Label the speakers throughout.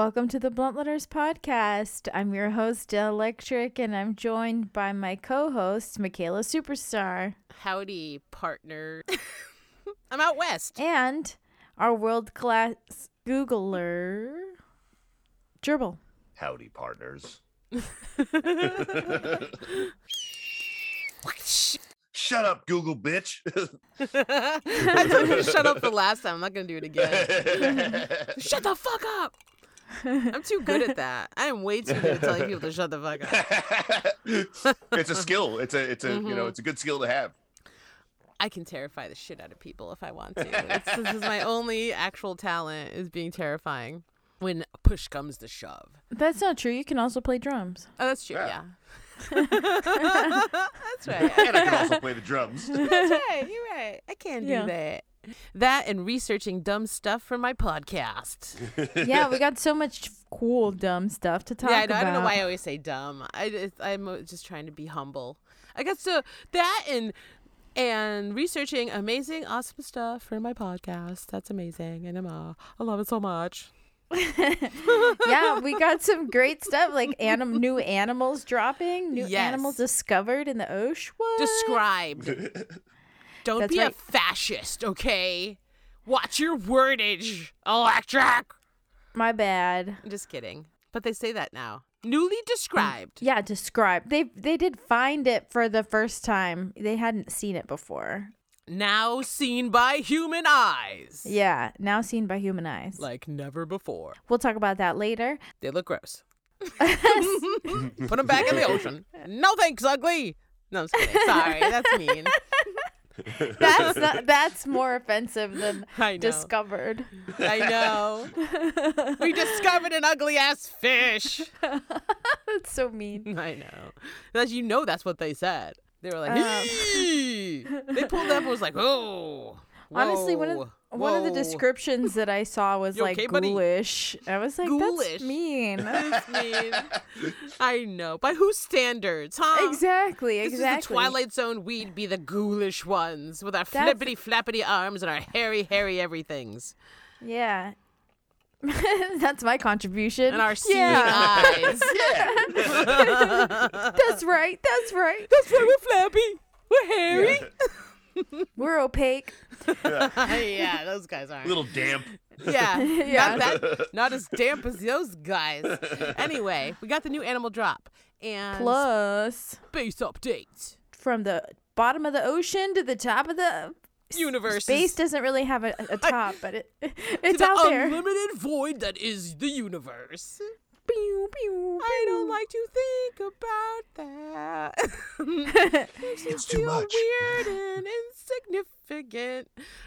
Speaker 1: Letters.
Speaker 2: Welcome to the Blunt Letters podcast. I'm your host, Electric, and I'm joined by my co host, Micaela Superstar,
Speaker 3: Howdy, partner. I'm out west.
Speaker 2: and our world class Googler, Gerbil.
Speaker 1: Howdy, partners. Shut up, Google bitch.
Speaker 3: I told you to shut up the last time. I'm not gonna do it again. shut the fuck up. I'm too good at that. I am way too good at telling people to shut the fuck up.
Speaker 1: it's a skill. It's a it's a you know
Speaker 3: Mhm.
Speaker 1: it's a good skill to have.
Speaker 3: I can terrify the shit out of people if I want to. It's, this is my only actual talent is being terrifying. When push comes to shove.
Speaker 2: That's not true. You can also play drums.
Speaker 3: Oh, that's true.
Speaker 1: Yeah.
Speaker 3: Yeah. that's right.
Speaker 1: And I can also play the drums.
Speaker 3: That's right. You're right. I can do
Speaker 2: Yeah.
Speaker 3: that. That and researching dumb stuff for my podcast.
Speaker 2: yeah, we got so much cool, dumb stuff to talk
Speaker 3: yeah, I,
Speaker 2: about.
Speaker 3: I don't know why I always say dumb. I I'm just trying to be humble. I guess so that and and researching amazing, awesome stuff for my podcast. That's amazing, and I'm uh, I love it so much.
Speaker 2: yeah, we got some great stuff like anim- new animals dropping, new
Speaker 3: Yes.
Speaker 2: animals discovered in the ocean.
Speaker 3: Described. Don't
Speaker 2: That's
Speaker 3: be
Speaker 2: right.
Speaker 3: a fascist, okay? Watch your wordage, electric.
Speaker 2: My bad.
Speaker 3: I'm just kidding, but they say that now. Newly described.
Speaker 2: Mm, yeah, described. They they did find it for the first time. They hadn't seen it before.
Speaker 3: now seen by human eyes.
Speaker 2: Yeah, now seen by human eyes.
Speaker 3: Like never before.
Speaker 2: We'll talk about that later.
Speaker 3: They look gross. Put them back in the ocean. No thanks, ugly. No, I'm just kidding. Sorry, that's mean.
Speaker 2: That's not, that's more offensive than
Speaker 3: I know.
Speaker 2: discovered.
Speaker 3: I know. we discovered an ugly ass fish.
Speaker 2: That's so mean.
Speaker 3: I know. As you know, that's what they said. They were like,
Speaker 2: Um.
Speaker 3: They pulled up and was like, oh.
Speaker 2: Honestly, one of
Speaker 3: whoa,
Speaker 2: one of the descriptions that I saw was
Speaker 3: You
Speaker 2: like
Speaker 3: okay, buddy?
Speaker 2: ghoulish. I was like,
Speaker 3: Ghoulish.
Speaker 2: that's mean.
Speaker 3: That's mean. I know. By whose standards, huh?
Speaker 2: exactly,
Speaker 3: This
Speaker 2: exactly.
Speaker 3: is the Twilight Zone. We'd be the ghoulish ones with our
Speaker 2: That's-
Speaker 3: flippity flappity arms and our hairy, hairy everythings
Speaker 2: Yeah. that's my contribution.
Speaker 3: and our seeing
Speaker 2: yeah.
Speaker 3: eyes.
Speaker 1: yeah.
Speaker 2: that's right. That's right.
Speaker 3: That's why we're flappy. We're hairy.
Speaker 2: We're opaque.
Speaker 3: Yeah, those guys aren't.
Speaker 1: little damp.
Speaker 3: Yeah,
Speaker 2: Yeah.
Speaker 3: Not that, not as damp as those guys. Anyway, we got the new animal drop and
Speaker 2: Plus,
Speaker 3: space update.
Speaker 2: from the bottom of the ocean to the top of the
Speaker 3: Universe
Speaker 2: space doesn't really have a, a top, but it
Speaker 3: to
Speaker 2: it's
Speaker 3: the
Speaker 2: out there.
Speaker 3: unlimited void that is the universe.
Speaker 2: Pew, pew,
Speaker 3: I don't like to think about that. Makes
Speaker 1: It's too
Speaker 3: feel
Speaker 1: much.
Speaker 3: weird and insignificant.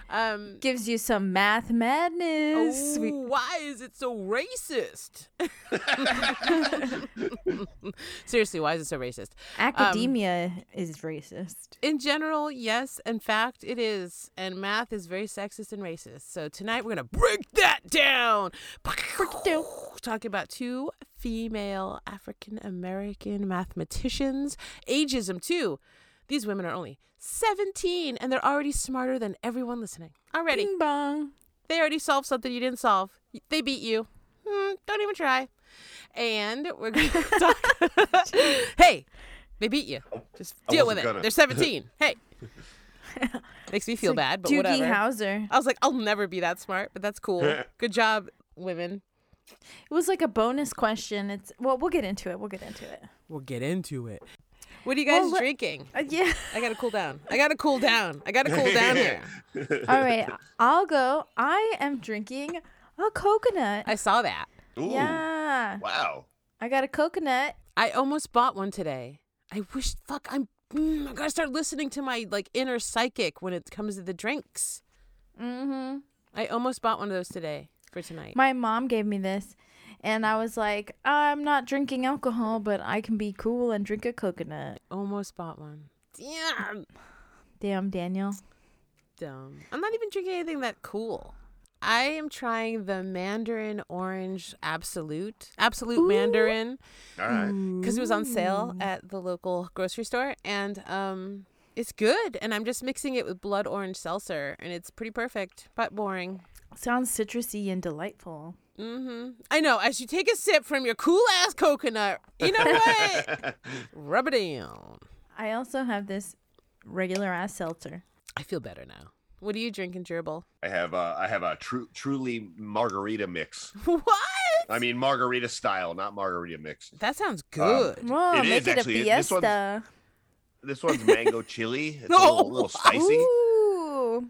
Speaker 3: Um,
Speaker 2: Gives you some math madness.
Speaker 3: oh, why is it so racist? Seriously, why is it so racist?
Speaker 2: academia is racist.
Speaker 3: In general, yes. In fact, it is. And math is very sexist and racist. So tonight we're going to break that down.
Speaker 2: down.
Speaker 3: Talking about two female African American mathematicians. Ageism, too. These women are only 17 and they're already smarter than everyone listening. Already.
Speaker 2: Bing bong.
Speaker 3: They already solved something you didn't solve. They beat you. Hmm, don't even try. And we're going to talk. hey, they beat you. Just deal with it.
Speaker 1: gonna.
Speaker 3: They're 17. hey. Makes me feel
Speaker 2: like
Speaker 3: bad, but
Speaker 2: Doogie
Speaker 3: whatever.
Speaker 2: Howser.
Speaker 3: I was like, I'll never be that smart, but that's cool. Good job, women.
Speaker 2: It was like a bonus question. It's well, we'll get into it. We'll get into it.
Speaker 3: We'll get into it. What are you guys
Speaker 2: Well,
Speaker 3: drinking?
Speaker 2: Uh, yeah.
Speaker 3: I gotta cool down. I gotta cool down. I gotta cool down here.
Speaker 2: All right, I'll go. I am drinking a coconut.
Speaker 3: I saw that.
Speaker 1: Ooh.
Speaker 2: yeah,
Speaker 1: Wow.
Speaker 2: I got a coconut.
Speaker 3: I almost bought one today. I wish. Fuck. I'm. Mm, I gotta start listening to my like inner psychic when it comes to the drinks.
Speaker 2: Mm-hmm.
Speaker 3: I almost bought one of those today for tonight.
Speaker 2: My mom gave me this, and I was like, I'm not drinking alcohol, but I can be cool and drink a coconut.
Speaker 3: almost bought one. Damn.
Speaker 2: Damn, Daniel.
Speaker 3: Dumb. I'm not even drinking anything that cool. I am trying the Mandarin Orange Absolut. Absolut
Speaker 2: Ooh.
Speaker 3: Mandarin.
Speaker 1: All right.
Speaker 3: because it was on sale at the local grocery store and um it's good and i'm just mixing it with blood orange seltzer and it's pretty perfect but boring
Speaker 2: Sounds citrusy and delightful.
Speaker 3: Mm-hmm. I know. As you take a sip from your cool ass coconut, you know what? Rub it down.
Speaker 2: I also have this regular ass seltzer.
Speaker 3: I feel better now. What are you drinking, Gerbil?
Speaker 1: I have uh, I have a true truly margarita mix.
Speaker 3: What?
Speaker 1: I mean margarita style, not margarita mix.
Speaker 3: That sounds good.
Speaker 2: Whoa,
Speaker 1: It
Speaker 2: make
Speaker 1: is
Speaker 2: it
Speaker 1: actually-
Speaker 2: a
Speaker 1: this one's-
Speaker 2: fiesta.
Speaker 1: This one's mango chili. It's a little, little spicy.
Speaker 2: Ooh.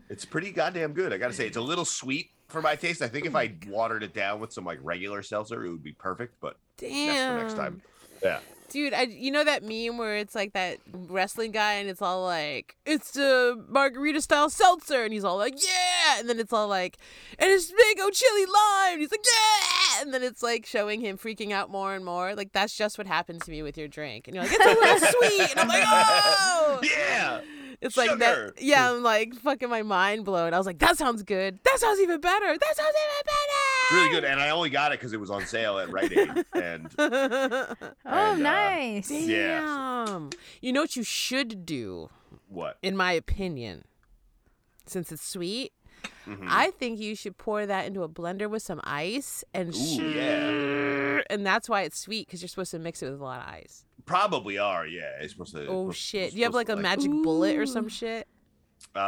Speaker 1: It's pretty goddamn good. I gotta say, it's a little sweet for my taste. I think
Speaker 3: Oh
Speaker 1: if I watered it down with some like regular seltzer, it would be perfect. But
Speaker 3: Damn.
Speaker 1: next time. Yeah.
Speaker 3: Dude, I, you know that meme where it's like that wrestling guy and it's all like, it's the margarita style seltzer. And he's all like, yeah. And then it's all like, and it's mango chili lime. And he's like, yeah. And then it's like showing him freaking out more and more. Like, that's just what happened to me with your drink. And you're like, it's a little sweet. And I'm like, oh.
Speaker 1: Yeah.
Speaker 3: It's like
Speaker 1: Sugar.
Speaker 3: that. Yeah, I'm like fucking my mind blown. I was like, that sounds good. That sounds even better. That sounds even
Speaker 1: better. Really good. And I only got it because it was on sale at Rite Aid. And.
Speaker 2: Oh,
Speaker 1: And, uh,
Speaker 2: nice.
Speaker 1: Yeah.
Speaker 3: Damn. You know what you should do?
Speaker 1: what?
Speaker 3: in my opinion, since it's sweet,
Speaker 1: Mhm.
Speaker 3: I think you should pour that into a blender with some ice and
Speaker 1: Ooh, yeah.
Speaker 3: and that's why it's sweet because you're supposed to mix it with a lot of ice.
Speaker 1: Probably are. Yeah. It's supposed to.
Speaker 3: Oh
Speaker 1: it's
Speaker 3: shit! Do you have like a
Speaker 1: to,
Speaker 3: magic bullet or some shit?
Speaker 1: Uh,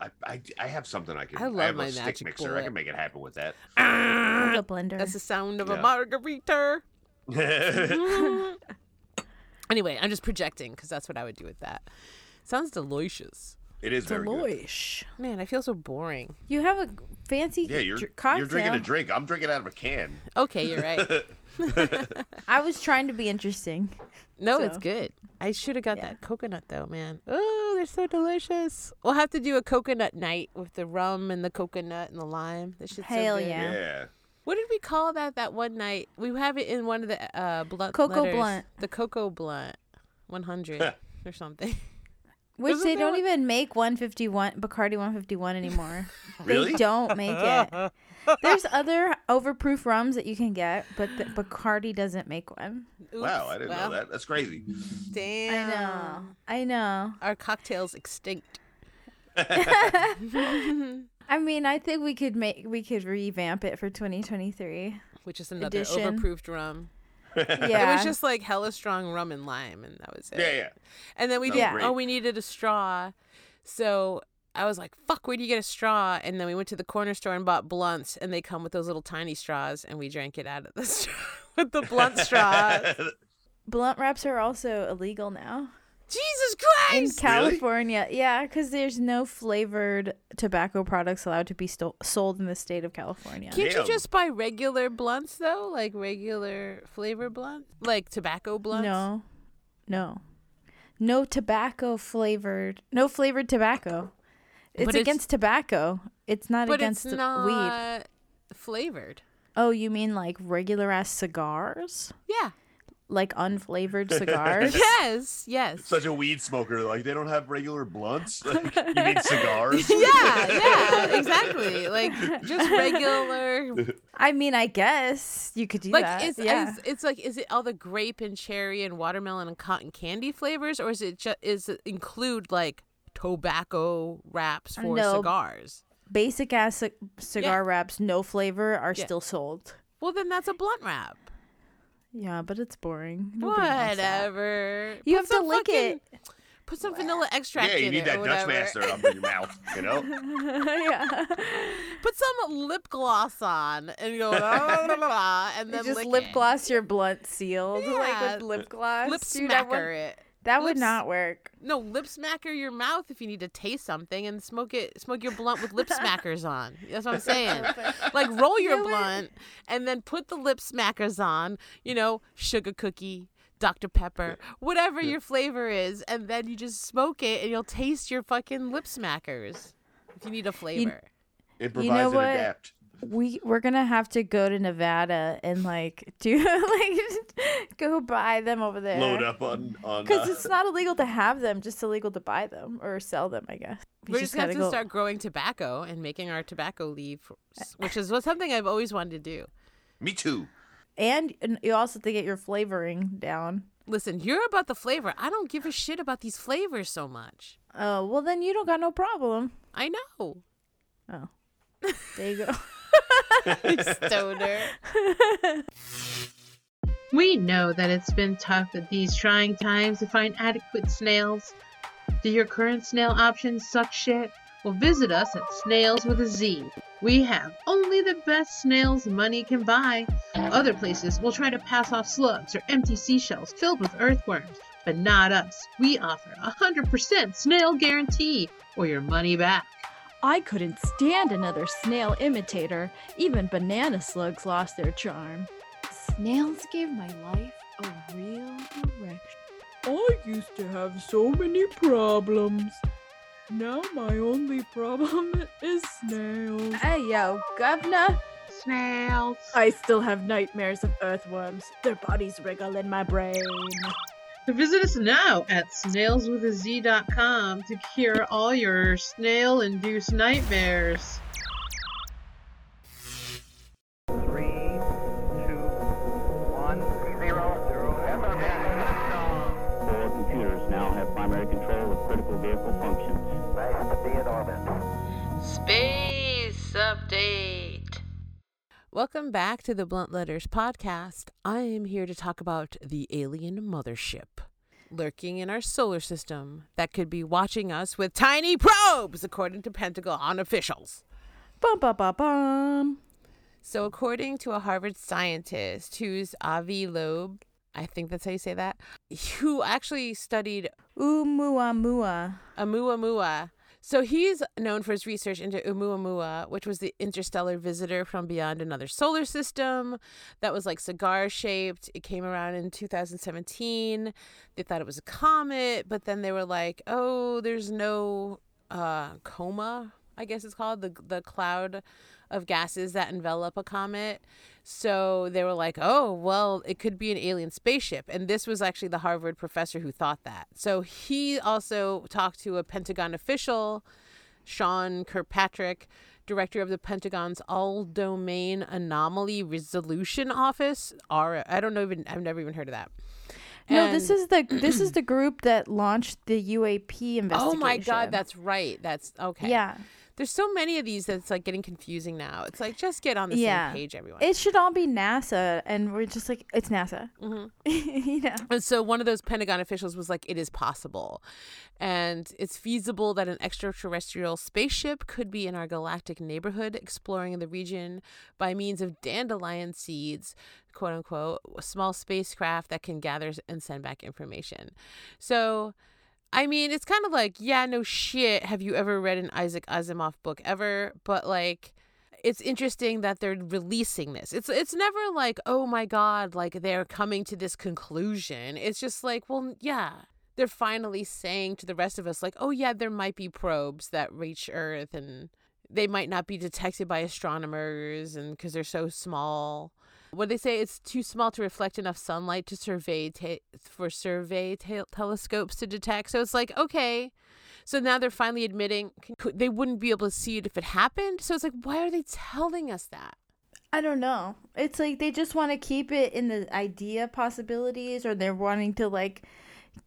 Speaker 1: I, I I have something I can.
Speaker 3: I love
Speaker 1: have
Speaker 3: my
Speaker 1: a stick
Speaker 3: magic
Speaker 1: mixer. I can make it happen with that.
Speaker 2: Like a blender.
Speaker 3: That's the sound of a margarita. Anyway, I'm just projecting because that's what I would do with that. Sounds delicious.
Speaker 1: Is very good.
Speaker 2: Deloish.
Speaker 3: Man, I feel so boring.
Speaker 2: You have a fancy
Speaker 1: Yeah, you're
Speaker 2: dr- cocktail.
Speaker 1: you're drinking a drink. I'm drinking out of a can.
Speaker 3: Okay, you're right.
Speaker 2: I was trying to be interesting.
Speaker 3: No, it's
Speaker 2: So.
Speaker 3: good. I should have got
Speaker 2: Yeah.
Speaker 3: that coconut though, man. Oh, they're so delicious. We'll have to do a coconut night with the rum and the coconut and the lime. That shit's so
Speaker 2: Hell
Speaker 3: good.
Speaker 2: Yeah.
Speaker 1: Yeah.
Speaker 3: What did we call that that one night? We have it in one of the uh blunt
Speaker 2: Cocoa
Speaker 3: letters.
Speaker 2: blunt.
Speaker 3: The cocoa blunt, one hundred or something.
Speaker 2: Which
Speaker 3: Isn't
Speaker 2: they don't
Speaker 3: one-
Speaker 2: even make 151 Bacardi 151 anymore.
Speaker 1: Really?
Speaker 2: They don't make it. There's other overproof rums that you can get, but the Bacardi doesn't make one.
Speaker 1: Wow, I didn't
Speaker 3: Well,
Speaker 1: know that. That's crazy.
Speaker 3: Damn.
Speaker 2: I know. I know.
Speaker 3: Our cocktail's extinct.
Speaker 2: I mean, I think we could make we could revamp it for 2023.
Speaker 3: Which is another
Speaker 2: Edition.
Speaker 3: overproofed rum.
Speaker 2: Yeah.
Speaker 3: It was just like hella strong rum and lime, and that was it.
Speaker 1: Yeah, yeah.
Speaker 3: And then we did.
Speaker 1: great.
Speaker 3: Oh, we needed a straw, so I was like, "Fuck, where do you get a straw?" And then we went to the corner store and bought blunts, and they come with those little tiny straws, and we drank it out of the straw with the blunt straw.
Speaker 2: blunt wraps are also illegal now
Speaker 3: Jesus Christ!
Speaker 2: in
Speaker 3: Christ!
Speaker 2: California. Yeah, because there's no flavored tobacco products allowed to be sto- sold in the state of California.
Speaker 3: Can't you just buy regular blunts though, like regular flavor blunts, like tobacco blunts?
Speaker 2: No, no, no tobacco flavored. No flavored tobacco. It's
Speaker 3: But it's-
Speaker 2: against tobacco. It's not
Speaker 3: but
Speaker 2: against
Speaker 3: it's
Speaker 2: weed.
Speaker 3: flavored.
Speaker 2: Oh, you mean like regular ass cigars?
Speaker 3: Yeah.
Speaker 2: Like unflavored cigars?
Speaker 3: yes. Yes.
Speaker 1: Such a weed smoker. Like they don't have regular blunts. Like, you mean cigars?
Speaker 3: yeah, yeah, exactly. Like just regular
Speaker 2: I mean, I guess you could do
Speaker 3: like
Speaker 2: that.
Speaker 3: it's,
Speaker 2: yeah.
Speaker 3: it's it's like is it all the grape and cherry and watermelon and cotton candy flavors or is it just is it include like tobacco wraps for
Speaker 2: No.
Speaker 3: cigars
Speaker 2: Basic ass ci- cigar wraps, no flavor, are
Speaker 3: Yeah.
Speaker 2: still sold.
Speaker 3: well then that's a blunt wrap
Speaker 2: Yeah, but it's boring. Nobody
Speaker 3: whatever
Speaker 2: You
Speaker 3: Put
Speaker 2: have to lick
Speaker 3: fucking-
Speaker 2: it.
Speaker 3: put some vanilla extract
Speaker 1: Yeah, you need that Dutch master up in your mouth. You know.
Speaker 2: yeah.
Speaker 3: put some lip gloss on and go and
Speaker 2: You
Speaker 3: then
Speaker 2: just lip
Speaker 3: it.
Speaker 2: gloss your blunt sealed like
Speaker 3: Yeah.
Speaker 2: with lip gloss.
Speaker 3: lip
Speaker 2: Dude, that would,
Speaker 3: smacker it
Speaker 2: that would not work.
Speaker 3: No, lip smacker your mouth if you need to taste something and smoke it smoke your blunt with lip smackers on. That's what I'm saying. Like roll your
Speaker 2: Do it.
Speaker 3: blunt and then put the lip smackers on, you know, sugar cookie, Dr. Pepper, whatever your flavor is, and then you just smoke it and you'll taste your fucking lip smackers. If you need a flavor.
Speaker 1: Improvise
Speaker 2: know
Speaker 1: and
Speaker 2: what?
Speaker 1: adapt.
Speaker 2: We we're gonna have to go to Nevada and like do like go buy them over there.
Speaker 1: Load up on on.
Speaker 2: Because
Speaker 1: uh,
Speaker 2: it's not illegal to have them, just illegal to buy them or sell them, I guess. We
Speaker 3: We're just gonna have to
Speaker 2: gotta go-
Speaker 3: start growing tobacco and making our tobacco leaf, which is what something I've always wanted to do.
Speaker 1: Me too.
Speaker 2: And and you also have to get your flavoring down.
Speaker 3: Listen, you're about the flavor. I don't give a shit about these flavors so much.
Speaker 2: Oh, well then you don't got no problem.
Speaker 3: I know.
Speaker 2: Oh. There you go.
Speaker 3: Stoner.
Speaker 4: We know that it's been tough at these trying times to find adequate snails. Do your current snail options suck shit? Well, visit us at Snails with a Z. We have only the best snails money can buy. Other places will try to pass off slugs or empty seashells filled with earthworms, but not us. We offer a 100% snail guarantee or your money back.
Speaker 5: I couldn't stand another snail imitator. Even banana slugs lost their charm. Snails gave my life a real direction. I used to have so many problems. Now my only problem is snails.
Speaker 2: Hey, yo, governor.
Speaker 4: Snails.
Speaker 5: I still have nightmares of earthworms. Their bodies wriggle in my brain.
Speaker 4: Visit us now at snailswithaz.com to cure all your snail-induced nightmares.
Speaker 6: Three, two, one, zero, zero.
Speaker 7: Four computers now have primary control of critical vehicle functions.
Speaker 6: Nice to be in orbit.
Speaker 3: Space update. Welcome back to the Blunt Letters podcast. I am here to talk about the alien mothership lurking in our solar system that could be watching us with tiny probes, according to Pentagon officials.
Speaker 2: Bum, bum, bum, bum.
Speaker 3: So, according to a Harvard scientist who's Avi Loeb, I think that's how you say that, who actually studied
Speaker 2: Oumuamua.
Speaker 3: Oumuamua. So he's known for his research into Oumuamua, which was the interstellar visitor from beyond another solar system that was like cigar shaped. It came around in 2017. They thought it was a comet, but then they were like, "Oh, there's no uh, coma, I guess it's called the the cloud of gases that envelop a comet." So they were like, "Oh, well, it could be an alien spaceship." And this was actually the Harvard professor who thought that. So he also talked to a Pentagon official, Sean Kirkpatrick, director of the Pentagon's All Domain Anomaly Resolution Office. Or I don't know even I've never even heard of that.
Speaker 2: No, this is the this is the group that launched the UAP investigation.
Speaker 3: Oh my god, that's right. That's okay.
Speaker 2: yeah.
Speaker 3: There's so many of these that's like getting confusing now. It's like just get on the
Speaker 2: Yeah.
Speaker 3: same page, everyone.
Speaker 2: It should all be NASA, and we're just like, it's NASA.
Speaker 3: Mhm.
Speaker 2: you know.
Speaker 3: And so one of those Pentagon officials was like, it is possible. And it's feasible that an extraterrestrial spaceship could be in our galactic neighborhood, exploring the region by means of dandelion seeds, quote unquote, a small spacecraft that can gather and send back information. So. I mean, it's kind of like, yeah, no shit. Have you ever read an Isaac Asimov book ever? But like, it's interesting that they're releasing this. It's it's never like, oh my god, like they're coming to this conclusion. It's just like, well, yeah. They're finally saying to the rest of us like, oh yeah, there might be probes that reach Earth and they might not be detected by astronomers and because they're so small. What they say it's too small to reflect enough sunlight to survey ta- for survey te- telescopes to detect. So it's like, okay, so now they're finally admitting they wouldn't be able to see it if it happened. So it's like, why are they telling us that?
Speaker 2: I don't know. It's like they just want to keep it in the idea possibilities, or they're wanting to like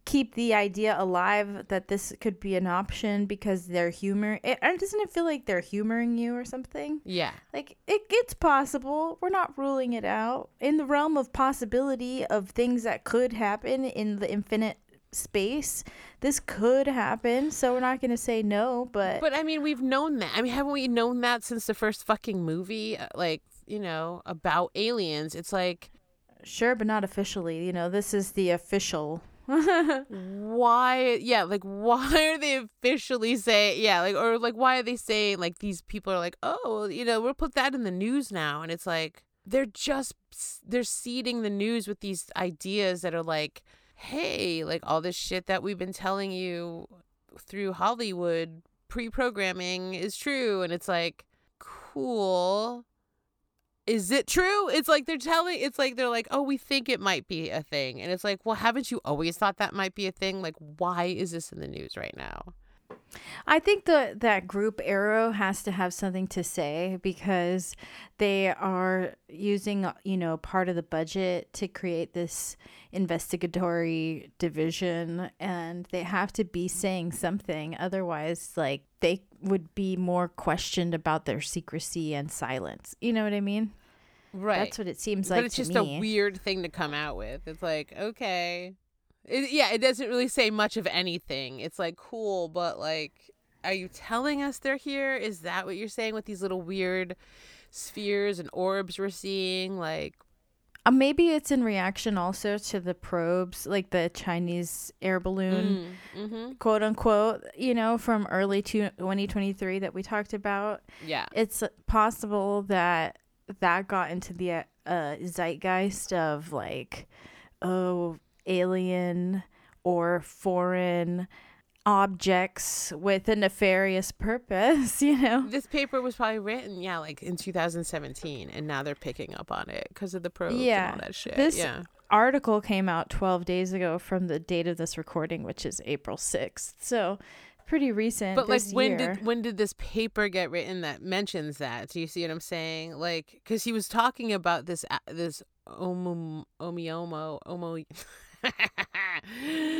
Speaker 2: keep the idea alive that this could be an option because they're humor. It doesn't it feel like they're humoring you or something?
Speaker 3: Yeah.
Speaker 2: Like it, it's possible. We're not ruling it out in the realm of possibility of things that could happen in the infinite space. This could happen, so we're not going to say no. But,
Speaker 3: But I mean, we've known that. I mean, haven't we known that since the first fucking movie? Uh, Like, you know, about aliens. It's like,
Speaker 2: sure, but not officially. You know, this is the official.
Speaker 3: why? Yeah, like, why are they officially saying, yeah, like, or like, why are they saying, like, these people are like, oh, you know, we'll put that in the news now. And it's like, they're just, they're seeding the news with these ideas that are like, hey, like, all this shit that we've been telling you through Hollywood pre programming is true. And it's like, cool. Is it true? It's like they're telling, it's like they're like, oh, we think it might be a thing. And it's like, well, haven't you always thought that might be a thing? Like, why is this in the news right now?
Speaker 2: I think the that group AARO has to have something to say because they are using you know part of the budget to create this investigatory division and they have to be saying something otherwise like they would be more questioned about their secrecy and silence. You know what I mean?
Speaker 3: Right.
Speaker 2: That's what it seems like.
Speaker 3: but
Speaker 2: it's
Speaker 3: just
Speaker 2: me.
Speaker 3: a weird thing to come out with. It's like, okay. It, yeah, it doesn't really say much of anything. It's like, cool, but like, are you telling us they're here? Is that what you're saying with these little weird spheres and orbs we're seeing? Like,
Speaker 2: Uh, maybe it's in reaction also to the probes, like the Chinese air balloon,
Speaker 3: mm, hmm
Speaker 2: quote unquote, you know, from early to 2023 that we talked about.
Speaker 3: yeah.
Speaker 2: It's possible that that got into the uh, zeitgeist of like, oh, alien or foreign objects with a nefarious purpose, you know?
Speaker 3: This paper was probably written, yeah, like in 2017, and now they're picking up on it because of the probes
Speaker 2: Yeah,
Speaker 3: and all that shit.
Speaker 2: this-
Speaker 3: yeah.
Speaker 2: article came out 12 days ago from the date of this recording, which is April 6th. So pretty recent.
Speaker 3: But like, when
Speaker 2: year.
Speaker 3: did when did this paper get written that mentions that? Do you see what I'm saying? Like, because he was talking about this this omu omiomo omo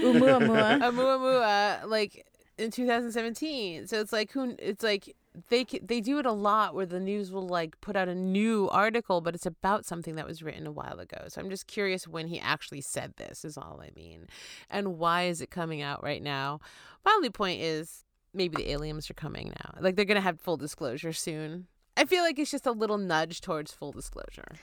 Speaker 2: Oumuamua.
Speaker 3: Oumuamua, like in 2017. So it's like who? It's like they they do it a lot where the news will like put out a new article, but it's about something that was written a while ago. So I'm just curious when he actually said this. Is all I mean, and why is it coming out right now? My only point is maybe the aliens are coming now. Like they're gonna have full disclosure soon. I feel like it's just a little nudge towards full disclosure.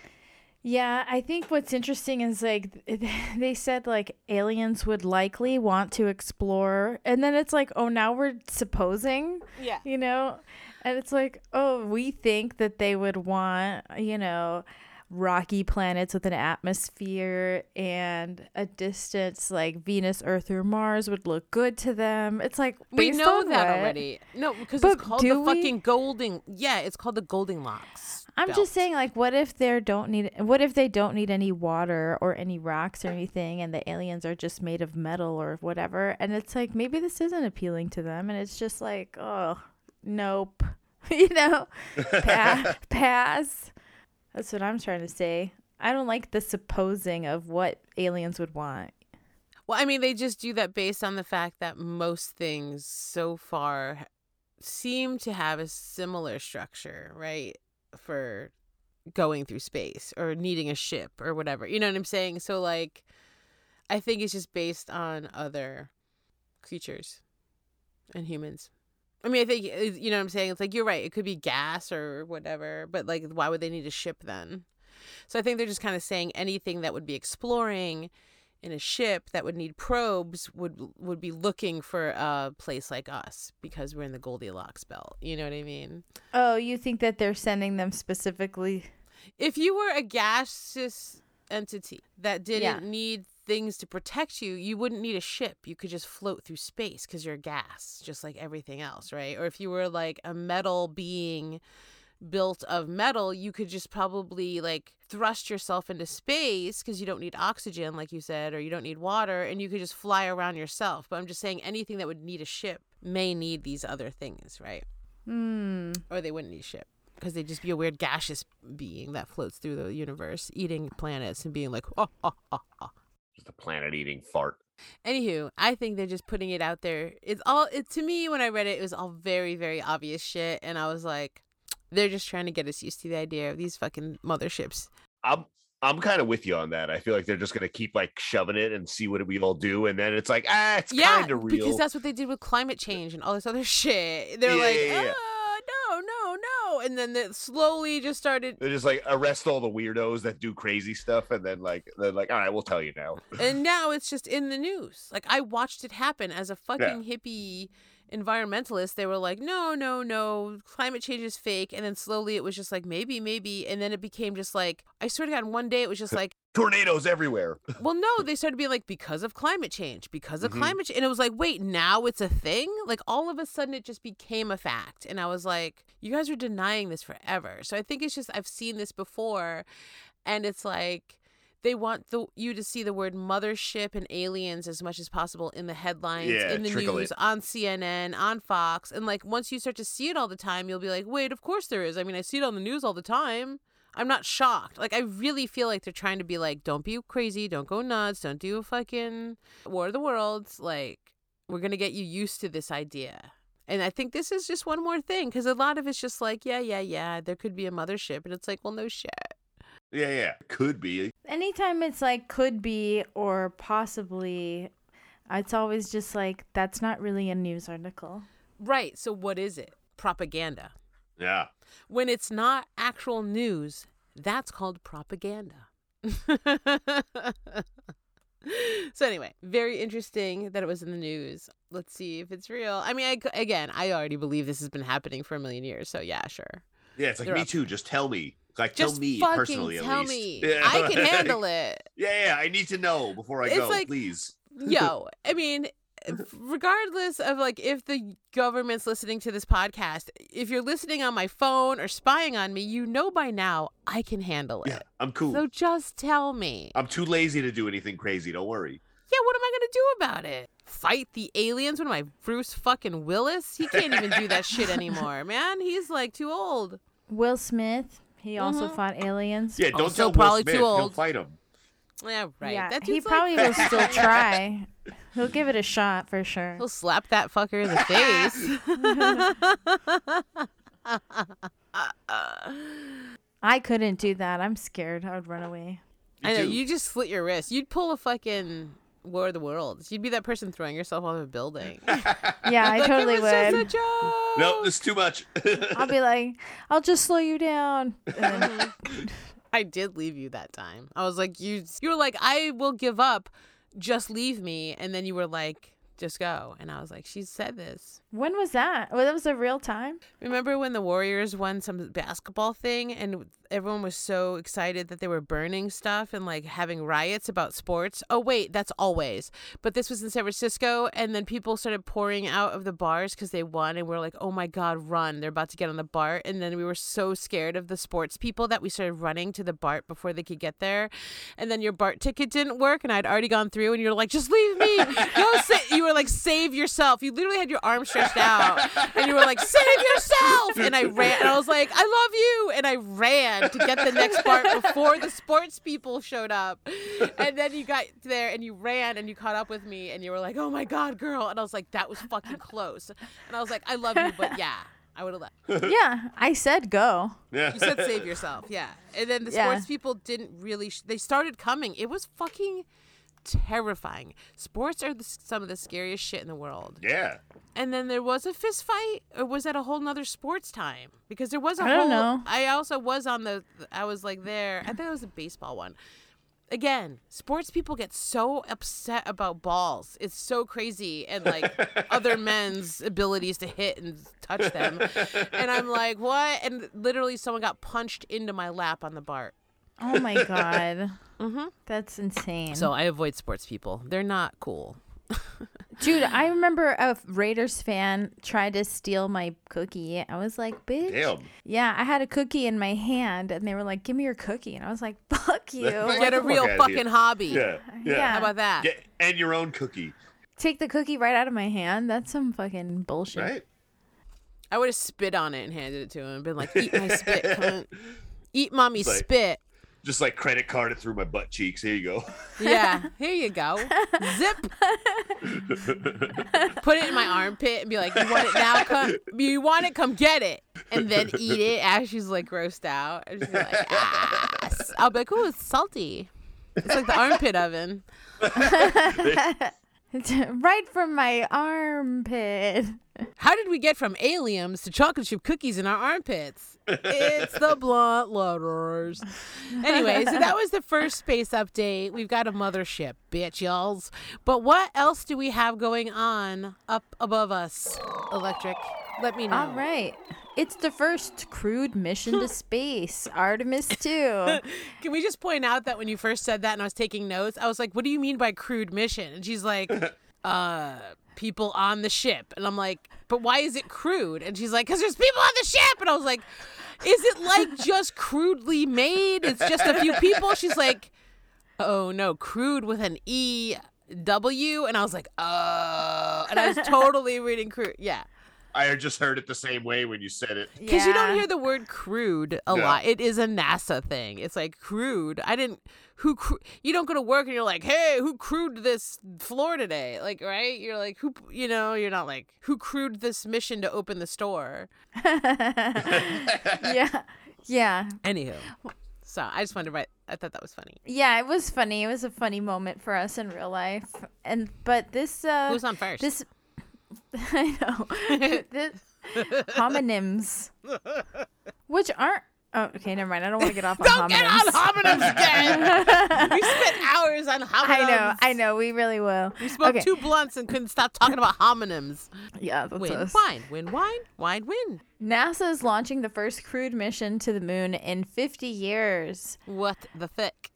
Speaker 2: Yeah, I think what's interesting is like they said like aliens would likely want to explore, and then it's like, oh, now we're supposing,
Speaker 3: Yeah.
Speaker 2: you know, and it's like, oh, we think that they would want, you know, rocky planets with an atmosphere and a distance like Venus, Earth, or Mars would look good to them. It's like
Speaker 3: We know that
Speaker 2: what?
Speaker 3: already. No, because it's called the
Speaker 2: we?
Speaker 3: fucking Golding. Yeah, it's called the Goldilocks.
Speaker 2: I'm
Speaker 3: belt.
Speaker 2: just saying, like, what if they don't need, what if they don't need any water or any rocks or anything, and the aliens are just made of metal or whatever, and it's like maybe this isn't appealing to them, and it's just like, oh, nope, you know, pa- pass. That's what I'm trying to say. I don't like the supposing of what aliens would want.
Speaker 3: Well, I mean, they just do that based on the fact that most things so far seem to have a similar structure, right? For going through space or needing a ship or whatever. You know what I'm saying? So, like, I think it's just based on other creatures and humans. I mean, I think, uh, you know what I'm saying? It's like, you're right. It could be gas or whatever, but, like, why would they need a ship then? So I think they're just kind of saying anything that would be exploring in a ship that would need probes would would be looking for a place like us because we're in the Goldilocks belt. You know what I mean?
Speaker 2: Oh, you think that they're sending them specifically?
Speaker 3: If you were a gaseous entity that didn't
Speaker 2: Yeah.
Speaker 3: need things to protect you, you wouldn't need a ship. You could just float through space because you're gas, just like everything else, right? Or if you were like a metal being built of metal, you could just probably like thrust yourself into space because you don't need oxygen, like you said, or you don't need water, and you could just fly around yourself. But I'm just saying anything that would need a ship may need these other things, right?
Speaker 2: Hmm.
Speaker 3: Or they wouldn't need a ship because they'd just be a weird gaseous being that floats through the universe, eating planets and being like, oh, oh, oh, oh.
Speaker 1: Just a planet eating fart.
Speaker 3: Anywho, I think they're just putting it out there. It's all it to me when I read it, it was all very, very obvious shit, and I was like, they're just trying to get us used to the idea of these fucking motherships.
Speaker 1: I'm I'm kind of with you on that. I feel like they're just gonna keep like shoving it and see what we all do, and then it's like ah, it's
Speaker 3: yeah,
Speaker 1: kind of real.
Speaker 3: because that's what they did with climate change and all this other shit. They're
Speaker 1: Yeah,
Speaker 3: like,
Speaker 1: yeah, yeah.
Speaker 3: oh, no, no, no, and then it slowly just started.
Speaker 1: They're just like arrest all the weirdos that do crazy stuff, and then like they're like, all right, we'll tell you now.
Speaker 3: and now it's just in the news. Like I watched it happen as a fucking hippie environmentalist. They were like, no, no, no, climate change is fake. And then slowly it was just like, maybe, maybe. And then it became just like, I swear to God, one day it was just like,
Speaker 1: Tornadoes everywhere.
Speaker 3: well, no, they started being like, because of climate change, because of
Speaker 1: Mhm.
Speaker 3: climate change. And it was like, wait, now it's a thing? Like all of a sudden it just became a fact. And I was like, you guys are denying this forever. So I think it's just, I've seen this before. And it's like, they want the, you to see the word mothership and aliens as much as possible in the headlines,
Speaker 1: Yeah,
Speaker 3: in the news,
Speaker 1: it.
Speaker 3: on CNN, on Fox. And like once you start to see it all the time, you'll be like, wait, of course there is. I mean, I see it on the news all the time. I'm not shocked. Like I really feel like they're trying to be like, don't be crazy, don't go nuts, don't do a fucking War of the Worlds. Like we're gonna get you used to this idea And I think this is just one more thing because a lot of it's just like, yeah, yeah, yeah, there could be a mothership. And it's like, well, no shit.
Speaker 1: Yeah, yeah. Could be.
Speaker 2: Anytime it's like could be or possibly, it's always just like that's not really a news article.
Speaker 3: Right. So what is it? Propaganda.
Speaker 1: Yeah.
Speaker 3: When it's not actual news, that's called propaganda. so anyway, very interesting that it was in the news. Let's see if it's real. I mean, I, c- again, I already believe this has been happening for a million years. So yeah, sure.
Speaker 1: Yeah, it's like
Speaker 3: They're
Speaker 1: me
Speaker 3: up.
Speaker 1: too. Just tell me. Like
Speaker 3: Just
Speaker 1: tell me personally
Speaker 3: tell
Speaker 1: at least.
Speaker 3: me.
Speaker 1: Yeah.
Speaker 3: I can handle it.
Speaker 1: Yeah, yeah. I need to know before I
Speaker 3: It's
Speaker 1: go,
Speaker 3: like-
Speaker 1: please.
Speaker 3: Yo, I mean, eh, regardless of like if the government's listening to this podcast, if you're listening on my phone or spying on me, you know by now I can handle it. Yeah.
Speaker 1: I'm cool.
Speaker 3: So just tell me.
Speaker 1: I'm too lazy to do anything crazy. Don't worry.
Speaker 3: Yeah, what am I gonna do about it? Fight the aliens? What am I, Bruce fucking Willis? He can't even do that shit anymore, man. He's like too old.
Speaker 2: Will Smith, he also
Speaker 3: Mhm.
Speaker 2: fought aliens.
Speaker 1: Yeah, don't
Speaker 3: Also
Speaker 1: tell Will
Speaker 3: probably
Speaker 1: Smith.
Speaker 3: too
Speaker 1: He'll fight him.
Speaker 3: Yeah, right.
Speaker 2: Yeah,
Speaker 3: That
Speaker 2: he probably
Speaker 3: like,
Speaker 2: will still try. He'll give it a shot for sure.
Speaker 3: He'll slap that fucker in the face.
Speaker 2: I couldn't do that. I'm scared. I would run away.
Speaker 1: Me
Speaker 3: I know
Speaker 1: too.
Speaker 3: you just slit your wrist. You'd pull a fucking War of the Worlds. You'd be that person throwing yourself off a building.
Speaker 2: Yeah, I
Speaker 3: Like,
Speaker 2: totally
Speaker 3: it was just a
Speaker 2: would.
Speaker 3: joke.
Speaker 1: No, this is too much.
Speaker 2: I'll be like, I'll just slow you down.
Speaker 3: I did leave you that time. I was like, you. You were like, I will give up. Just leave me. And then you were like, just go. And I was like, she said this.
Speaker 2: When was that? Oh, that was a real time.
Speaker 3: Remember when the Warriors won some basketball thing and everyone was so excited that they were burning stuff and like having riots about sports? Oh, wait, that's always. But this was in San Francisco and then people started pouring out of the bars because they won and we are like, oh my God, run. They're about to get on the BART. And then we were so scared of the sports people that we started running to the BART before they could get there. And then your BART ticket didn't work and I'd already gone through and you're like, just leave me. You were like, save yourself. You literally had your arm out and you were like, save yourself. And I ran and I was like, I love you. And I ran to get the next BART before the sports people showed up. And then you got there and you ran and you caught up with me and you were like, oh my God, girl. And I was like, that was fucking close. And I was like, I love you, but yeah. I would have left.
Speaker 2: Yeah, I said go.
Speaker 1: yeah.
Speaker 3: You said save yourself, yeah. And then the
Speaker 2: Yeah.
Speaker 3: sports people didn't really. Sh- they started coming. It was fucking terrifying. Sports are the, some of the scariest shit in the world.
Speaker 1: Yeah.
Speaker 3: And then there was a fist fight, or was that a whole nother sports time? Because there was a
Speaker 2: I
Speaker 3: whole.
Speaker 2: don't know.
Speaker 3: I also was on the. I was like there. I think it was a baseball one. Again, sports people get so upset about balls. It's so crazy, and like other men's abilities to hit and touch them. And I'm like, what? And literally, someone got punched into my lap on the BART.
Speaker 2: Oh my god,
Speaker 3: Mm-hmm.
Speaker 2: that's insane.
Speaker 3: So I avoid sports people. They're not cool.
Speaker 2: Dude, I remember a Raiders fan tried to steal my cookie. I was like, bitch.
Speaker 1: Damn.
Speaker 2: Yeah, I had a cookie in my hand, and they were like, "Give me your cookie," and I was like, "Fuck you."
Speaker 1: Get
Speaker 3: Get a real
Speaker 1: fuck
Speaker 3: fucking hobby.
Speaker 1: Yeah. Yeah.
Speaker 2: Yeah.
Speaker 3: How about that?
Speaker 1: Get, and your own cookie,
Speaker 2: Take the cookie right out of my hand. That's some fucking bullshit.
Speaker 1: right?
Speaker 3: I would have spit on it and handed it to him and been like, eat my spit, cunt. Eat mommy's
Speaker 1: Like-
Speaker 3: spit.
Speaker 1: Just like credit card it through my butt cheeks. Here you go.
Speaker 3: Yeah, here you go. Zip. Put it in my armpit and be like, you want it now? Come, you want it? Come get it. And then eat it as she's like grossed out. And she's like, ah. I'll be like, ooh, it's salty. It's like the armpit oven.
Speaker 2: right from my armpit.
Speaker 3: How did we get from aliens to chocolate chip cookies in our armpits? It's the blunt letters. Anyway, so that was the first space update. We've got a mothership, bitch, y'alls. But what else do we have going on up above us, Electric? Let me know.
Speaker 2: All right. It's the first crewed mission to space, Artemis 2.
Speaker 3: Can we just point out that when you first said that and I was taking notes, I was like, what do you mean by crude mission? And she's like, uh, people on the ship. And I'm like, but why is it crude? And she's like, because there's people on the ship. And I was like, is it like just crudely made? It's just a few people? She's like, oh no, crude with an E W. And I was like, oh. And I was totally reading crude. Yeah.
Speaker 1: I just heard it the same way when you said it.
Speaker 3: Because you don't hear the word crude a
Speaker 1: No.
Speaker 3: lot. It is a NASA thing. It's like crude. I didn't. Who? Cru- you don't go to work and you're like, hey, who crewed this floor today? Like, right? You're like, who? You know, you're not like, who crewed this mission to open the store?
Speaker 2: yeah. Yeah.
Speaker 3: Anywho, so I just wanted to write. I thought that was funny.
Speaker 2: Yeah, it was funny. It was a funny moment for us in real life. And but this uh
Speaker 3: Who's on first?
Speaker 2: this I know. this, homonyms which aren't Oh, okay, never mind. I don't want to get off on
Speaker 3: Don't
Speaker 2: homonyms.
Speaker 3: get on homonyms again. we spent hours on homonyms.
Speaker 2: I know, I know. We really will.
Speaker 3: We smoked
Speaker 2: okay.
Speaker 3: two blunts and couldn't stop talking about homonyms.
Speaker 2: Yeah, that's
Speaker 3: Win
Speaker 2: us.
Speaker 3: wine, win wine, wine win.
Speaker 2: NASA is launching the first crewed mission to the moon in 50 years.
Speaker 3: What the thick?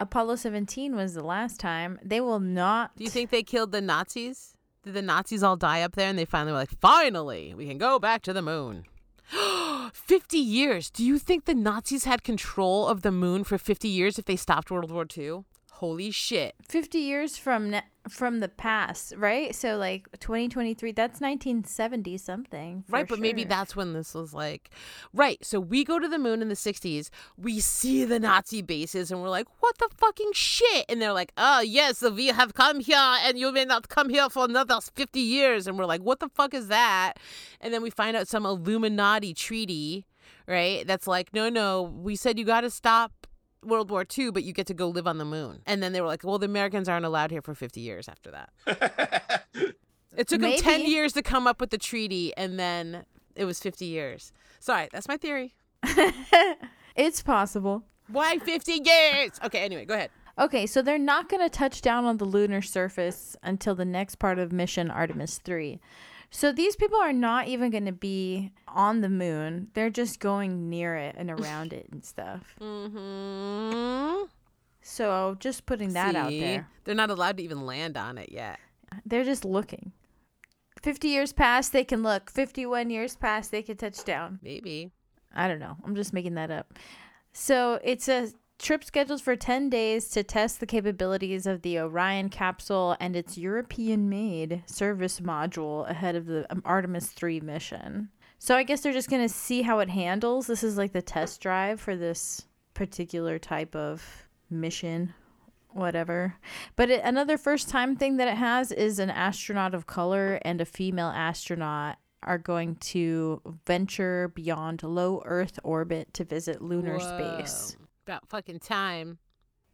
Speaker 2: Apollo 17 was the last time. They will not.
Speaker 3: Do you think they killed the Nazis? Did the Nazis all die up there and they finally were like, finally, we can go back to the moon? 50 years. Do you think the Nazis had control of the moon for 50 years if they stopped World War II? Holy shit.
Speaker 2: 50 years from from the past, right? So like 2023, that's 1970 something.
Speaker 3: Right, but maybe that's when this was like, right. So we go to the moon in the 60s, we see the Nazi bases, and we're like, what the fucking shit? And they're like, oh, yes, we have come here, and you may not come here for another 50 years. And we're like, what the fuck is that? And then we find out some Illuminati treaty, right? That's like, no, no, we said you got to stop. World War II, but you get to go live on the moon. And then they were like, well, the Americans aren't allowed here for 50 years after that. It took them 10 years to come up with the treaty, and then it was 50 years. Sorry, that's my theory.
Speaker 2: it's possible.
Speaker 3: Why 50 years? Okay, anyway, go ahead.
Speaker 2: Okay, so they're not going to touch down on the lunar surface until the next part of mission Artemis 3. So these people are not even going to be on the moon. They're just going near it and around it and stuff.
Speaker 3: Mm-hmm.
Speaker 2: So just putting that out there.
Speaker 3: They're not allowed to even land on it yet.
Speaker 2: They're just looking. 50 years past, they can look. 51 years past, they can touch down.
Speaker 3: Maybe.
Speaker 2: I don't know. I'm just making that up. So it's a trip scheduled for 10 days to test the capabilities of the Orion capsule and its European made service module ahead of the um, Artemis 3 mission. So I guess they're just going to see how it handles. This is like the test drive for this particular type of mission whatever. But it, another first time thing that it has is an astronaut of color and a female astronaut are going to venture beyond low Earth orbit to visit lunar space.
Speaker 3: About fucking time.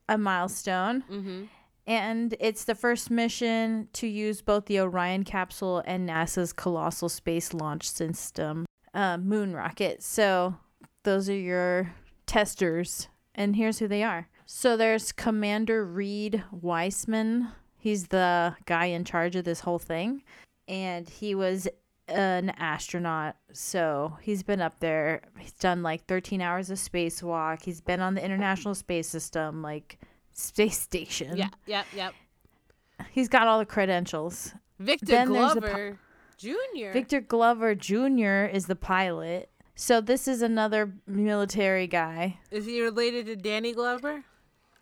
Speaker 2: A milestone.
Speaker 3: Mm-hmm.
Speaker 2: And it's the first mission to use both the Orion capsule and NASA's Colossal Space Launch System uh, moon rocket. So those are your testers. And here's who they are. So there's Commander Reid Wiseman. He's the guy in charge of this whole thing. And he was an astronaut. So he's been up there. He's done like 13 hours of spacewalk. He's been on the International Space System, like space station.
Speaker 3: Yeah, yep, yep.
Speaker 2: He's got all the credentials.
Speaker 3: Victor
Speaker 2: Then
Speaker 3: Glover Jr.
Speaker 2: Victor Glover Jr. is the pilot. So this is another military guy.
Speaker 3: Is he related to Danny Glover?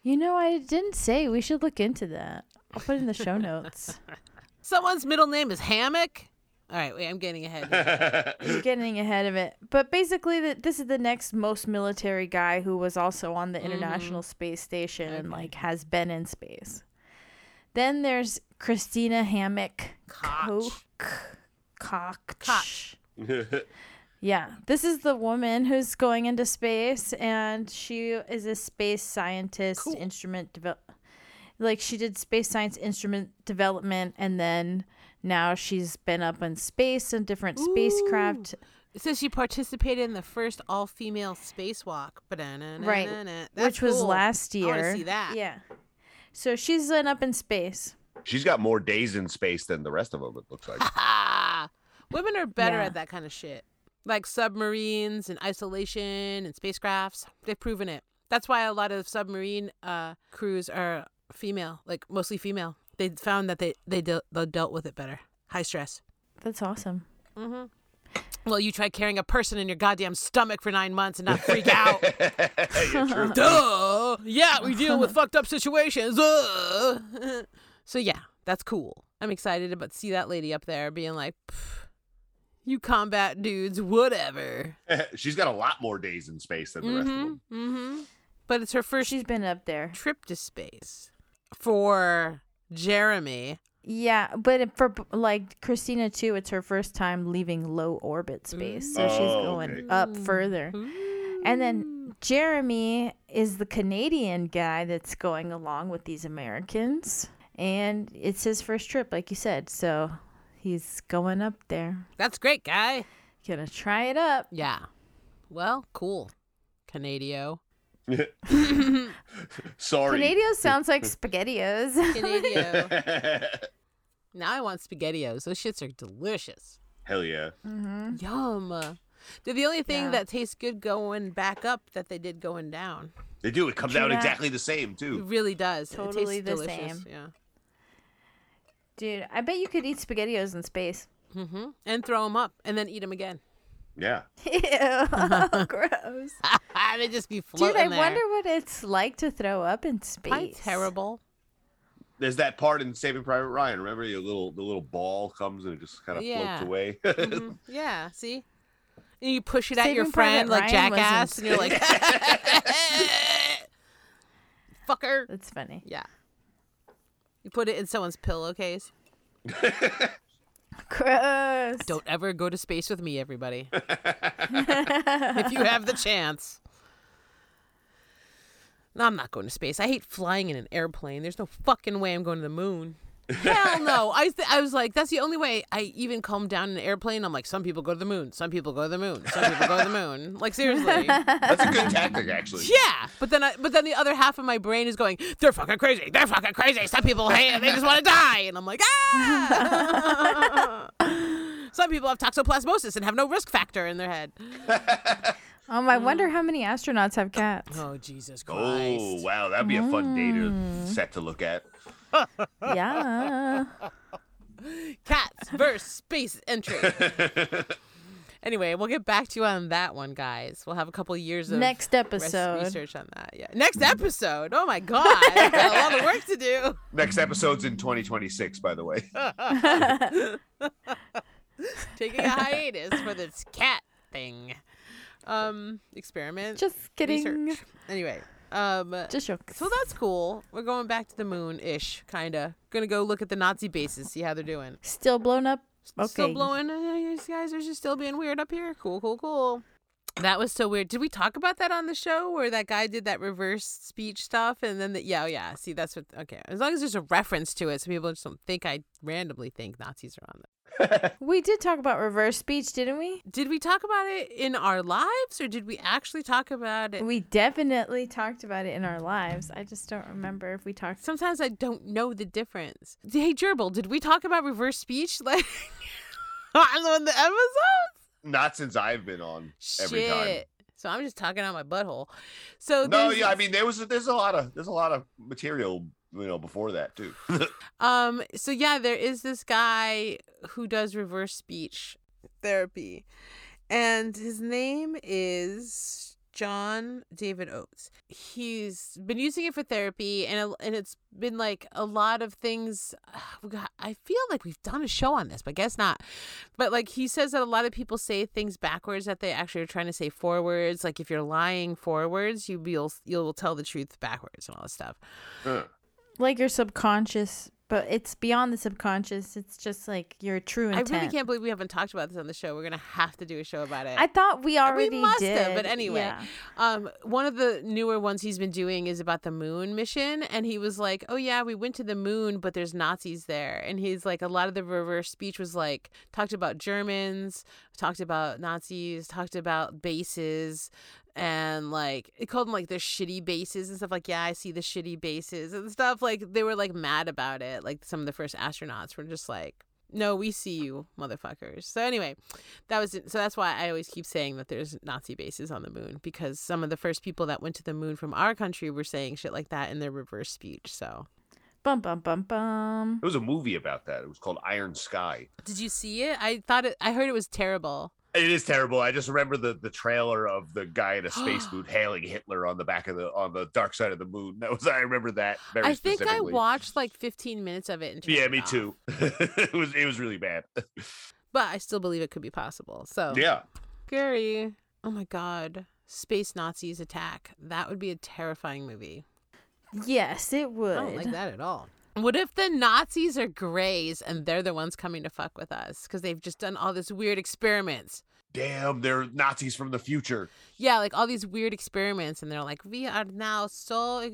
Speaker 2: You know, I didn't say. We should look into that. I'll put in the show notes.
Speaker 3: Someone's middle name is Hammock? All right, wait, I'm getting ahead. here.
Speaker 2: You're getting ahead of it. But basically, the, this is the next most military guy who was also on the mm-hmm. International Space Station and like has been in space. Then there's Christina Hammock
Speaker 3: Koch.
Speaker 2: Koch. Koch.
Speaker 3: Koch.
Speaker 2: Yeah, this is the woman who's going into space, and she is a space scientist,
Speaker 3: Cool.
Speaker 2: instrument develop. Like she did space science instrument development, and then now she's been up in space and different spacecraft.
Speaker 3: So she participated in the first all-female spacewalk.
Speaker 2: Right,
Speaker 3: That's
Speaker 2: which was
Speaker 3: cool.
Speaker 2: last year.
Speaker 3: wanna see that.
Speaker 2: Yeah. So she's been up in space.
Speaker 1: She's got more days in space than the rest of them. It looks like.
Speaker 3: Ha! Women are better
Speaker 2: Yeah.
Speaker 3: at that kind of shit. Like submarines and isolation and spacecrafts. They've proven it. That's why a lot of submarine uh, crews are female, like mostly female. They found that they they, de- they dealt with it better. High stress.
Speaker 2: That's awesome.
Speaker 3: Mm-hmm. Well, you try carrying a person in your goddamn stomach for nine months and not freak out.
Speaker 1: Yeah, true.
Speaker 3: Duh. Yeah, we deal with fucked up situations. So yeah, that's cool. I'm excited about see that lady up there being like, You combat dudes, whatever.
Speaker 1: She's got a lot more days in space than the rest of
Speaker 3: Mm-hmm.
Speaker 1: them.
Speaker 3: Mm-hmm. But it's her first
Speaker 2: She's been up there.
Speaker 3: trip to space for Jeremy.
Speaker 2: Yeah, but for like Christina too, it's her first time leaving low orbit space, so she's
Speaker 1: Oh,
Speaker 2: going
Speaker 1: okay.
Speaker 2: up further. And then Jeremy is the Canadian guy that's going along with these Americans, and it's his first trip, like you said. So he's going up there,
Speaker 3: That's great, guy.
Speaker 2: gonna try it up.
Speaker 3: Yeah. Well, cool. Canadio.
Speaker 1: Sorry.
Speaker 2: Canadio sounds like Spaghettios.
Speaker 3: Canadio. now I want SpaghettiOs. Those shits are delicious.
Speaker 1: Hell yeah.
Speaker 2: mm-hmm.
Speaker 3: Yum. They're the only thing
Speaker 2: Yeah.
Speaker 3: that tastes good going back up that they did going down.
Speaker 1: They do. It comes
Speaker 2: True
Speaker 1: out
Speaker 2: that.
Speaker 1: exactly the same too.
Speaker 3: It really does.
Speaker 2: Totally
Speaker 3: it tastes
Speaker 2: the
Speaker 3: delicious.
Speaker 2: same.
Speaker 3: Yeah.
Speaker 2: Dude, I bet you could eat Spaghettios in space.
Speaker 3: hmm And throw them up and then eat them again.
Speaker 1: Yeah.
Speaker 2: Ew, gross.
Speaker 3: they just be floating
Speaker 2: Dude, I
Speaker 3: there.
Speaker 2: wonder what it's like to throw up in
Speaker 3: Probably
Speaker 2: space.
Speaker 3: terrible.
Speaker 1: There's that part in Saving Private Ryan. Remember, the little the little ball comes and it just kind of
Speaker 3: Yeah.
Speaker 1: floats away.
Speaker 3: Mhm. Yeah. See. And you push it at your friend
Speaker 2: Private
Speaker 3: like
Speaker 2: Ryan
Speaker 3: jackass, and you're like, fucker.
Speaker 2: That's funny.
Speaker 3: Yeah. You put it in someone's pillowcase.
Speaker 2: Gross.
Speaker 3: Don't ever go to space with me, everybody. if you have the chance. No, I'm not going to space. I hate flying in an airplane. There's no fucking way I'm going to the moon. Hell no. I th- I was like, that's the only way I even calm down in an airplane. I'm like, some people go to the moon. Some people go to the moon. Some people go to the moon. Like seriously.
Speaker 1: That's a good tactic, actually.
Speaker 3: Yeah, but then I, but then the other half of my brain is going, they're fucking crazy. They're fucking crazy. Some people hate it. They just want to die. And I'm like, ah. Some people have toxoplasmosis and have no risk factor in their head.
Speaker 2: Um, I wonder how many astronauts have cats.
Speaker 3: Oh Jesus Christ!
Speaker 1: Oh wow, that'd be a fun data set to look at.
Speaker 2: Yeah.
Speaker 3: Cats versus space entry. anyway, we'll get back to you on that one, guys. We'll have a couple years of
Speaker 2: Next
Speaker 3: res-
Speaker 2: episode.
Speaker 3: research on that. Yeah, next episode. Oh my God, I've got a lot of work to do.
Speaker 1: Next episode's in 2026, by the way.
Speaker 3: Taking a hiatus for this cat thing. Um, experiment.
Speaker 2: Just kidding.
Speaker 3: research. Anyway, um,
Speaker 2: Just jokes.
Speaker 3: so that's cool. We're going back to the moon ish, kinda. Gonna go look at the Nazi bases, see how they're doing.
Speaker 2: Still blown up. Okay.
Speaker 3: Still blowing. Uh, you guys are just still being weird up here. Cool, cool, cool. That was so weird. Did we talk about that on the show where that guy did that reverse speech stuff and then the yeah, oh yeah. See, that's what. Okay, as long as there's a reference to it, so people just don't think I randomly think Nazis are on there.
Speaker 2: We did talk about reverse speech, didn't we?
Speaker 3: Did we talk about it in our lives or did we actually talk about it?
Speaker 2: We definitely talked about it in our lives. I just don't remember if we talked.
Speaker 3: Sometimes I don't know the difference. Hey, Gerbil, did we talk about reverse speech like on the episodes?
Speaker 1: Not since I've been on every
Speaker 3: Shit.
Speaker 1: time.
Speaker 3: So I'm just talking out my butthole. So
Speaker 1: No, yeah, I mean there was there's a lot of there's a lot of material you know before that too.
Speaker 3: um, so yeah, there is this guy who does reverse speech therapy, and his name is John David Oates. He's been using it for therapy, and and it's been like a lot of things. Ah, we got- I feel like we've done a show on this, but I guess not. But like he says that a lot of people say things backwards that they actually are trying to say forwards. Like if you're lying forwards, you will you'll tell the truth backwards and all this stuff.
Speaker 1: Huh.
Speaker 2: Like your subconscious, but it's beyond the subconscious. It's just like your true intent.
Speaker 3: I really can't believe we haven't talked about this on the show. We're gonna have to do a show about it.
Speaker 2: I thought we already
Speaker 3: must
Speaker 2: did.
Speaker 3: have, but anyway.
Speaker 2: Yeah.
Speaker 3: um, one of the newer ones he's been doing is about the moon mission, and he was like, "Oh yeah, we went to the moon, but there's Nazis there." And he's like, a lot of the reverse speech was like talked about Germans, talked about Nazis, talked about bases, and like it called them like the shitty bases and stuff. Like, yeah, I see the shitty bases and stuff. Like they were like mad about it. Like some of the first astronauts were just like. No, we see you, motherfuckers. So anyway, that was it. So that's why I always keep saying that there's Nazi bases on the moon because some of the first people that went to the moon from our country were saying shit like that in their reverse speech. So,
Speaker 2: Bum bum bum bum.
Speaker 1: There was a movie about that. It was called Iron Sky.
Speaker 3: did you see it? I thought it. I heard it was terrible.
Speaker 1: It is terrible. I just remember the the trailer of the guy in a spacesuit hailing Hitler on the back of the on the dark side of the moon. That was I remember that very
Speaker 3: I think I watched like 15 minutes of it. And turned
Speaker 1: Yeah,
Speaker 3: it
Speaker 1: me
Speaker 3: off.
Speaker 1: too. it was it was really bad.
Speaker 3: but I still believe it could be possible. So
Speaker 1: Yeah.
Speaker 3: Gary, oh my god, space Nazis attack. That would be a terrifying movie.
Speaker 2: Yes, it would.
Speaker 3: I don't like that at all. What if the Nazis are grays and they're the ones coming to fuck with us because they've just done all this weird experiments?
Speaker 1: Damn, they're Nazis from the future.
Speaker 3: Yeah, like all these weird experiments, and they're like, "We are now so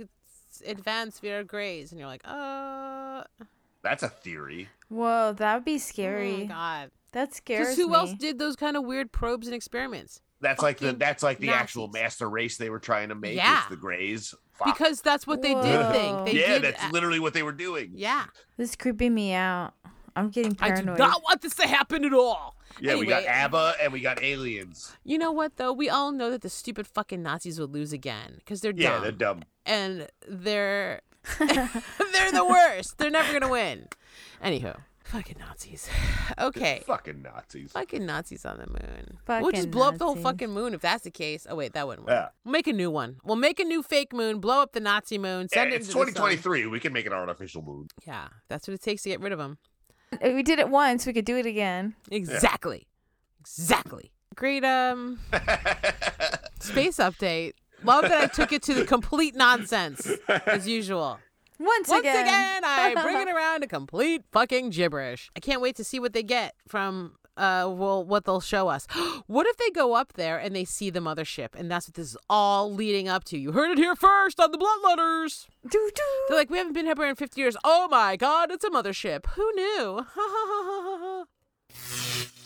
Speaker 3: advanced, we are grays," and you're like, "Uh,
Speaker 1: That's a theory.
Speaker 2: Whoa, that would be
Speaker 3: oh
Speaker 2: scary.
Speaker 3: my god."
Speaker 2: that scares
Speaker 3: Because who
Speaker 2: me.
Speaker 3: else did those kind of weird probes and experiments?
Speaker 1: That's like the that's like the actual master race they were trying to make.
Speaker 3: Yeah.
Speaker 1: Is the Greys. Fuck.
Speaker 3: Because that's what they did think.
Speaker 2: Whoa.
Speaker 3: They
Speaker 1: yeah,
Speaker 3: did,
Speaker 1: that's literally what they were doing.
Speaker 3: yeah.
Speaker 2: This is creeping me out. I'm getting paranoid.
Speaker 3: I do not want this to happen at all.
Speaker 1: Yeah, we got ABBA and we got aliens.
Speaker 3: You know what though? We all know that the stupid fucking Nazis would lose again because they're dumb.
Speaker 1: Yeah,
Speaker 3: dumb.
Speaker 1: they're dumb.
Speaker 3: and they're they're the worst. They're never gonna win. Anywho, fucking Nazis. Okay,
Speaker 1: Fucking Nazis.
Speaker 3: fucking Nazis on the moon. we'll just
Speaker 2: Fucking
Speaker 3: blow up the whole fucking moon if that's the case. Oh wait, that wouldn't work.
Speaker 1: Yeah.
Speaker 3: We'll make a new one. We'll make a new fake moon. Blow up the Nazi moon.
Speaker 1: Yeah,
Speaker 3: Send it
Speaker 1: it's
Speaker 3: to the sun.
Speaker 1: 2023. We can make an artificial moon.
Speaker 3: Yeah, that's what it takes to get rid of them.
Speaker 2: Uh, We did it once. We could do it again.
Speaker 3: Exactly. Exactly. Great um space update. Love that I took it to the complete nonsense as usual.
Speaker 2: Once,
Speaker 3: Once
Speaker 2: again.
Speaker 3: again, I bring it around to complete fucking gibberish. I can't wait to see what they get from uh well what they'll show us. what if they go up there and they see the mothership and that's what this is all leading up to? You heard it here first on the Blunt Letters.
Speaker 2: Doo, doo.
Speaker 3: They're like, we haven't been here in 50 years. Oh my god, it's a mothership. Who knew?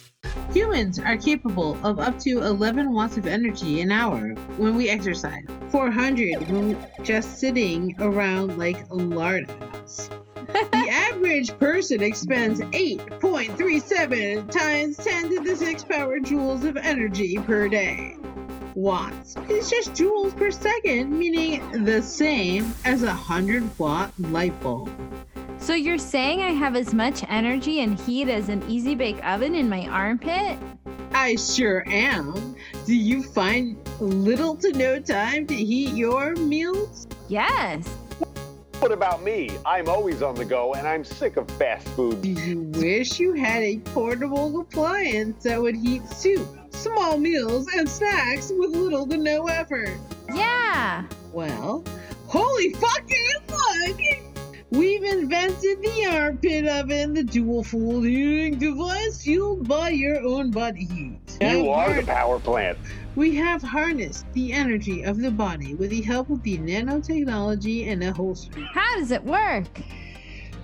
Speaker 4: Humans are capable of up to 11 watts of energy an hour when we exercise, 400 when just sitting around like a lard house. the average person expends 8.37 times 10 to the 6 power joules of energy per day. Watts is just joules per second, meaning the same as a 100 watt light bulb.
Speaker 5: So you're saying I have as much energy and heat as an easy bake oven in my armpit?
Speaker 4: I sure am. Do you find little to no time to heat your meals?
Speaker 5: Yes.
Speaker 8: What about me? I'm always on the go and I'm sick of fast food.
Speaker 4: Do you wish you had a portable appliance that would heat soup, small meals, and snacks with little to no effort?
Speaker 5: Yeah.
Speaker 4: Well, holy fucking fuck! We've invented the armpit oven, the dual fuel heating device fueled by your own body heat.
Speaker 8: You are the power plant.
Speaker 4: We have harnessed the energy of the body with the help of the nanotechnology and a holster.
Speaker 5: How does it work?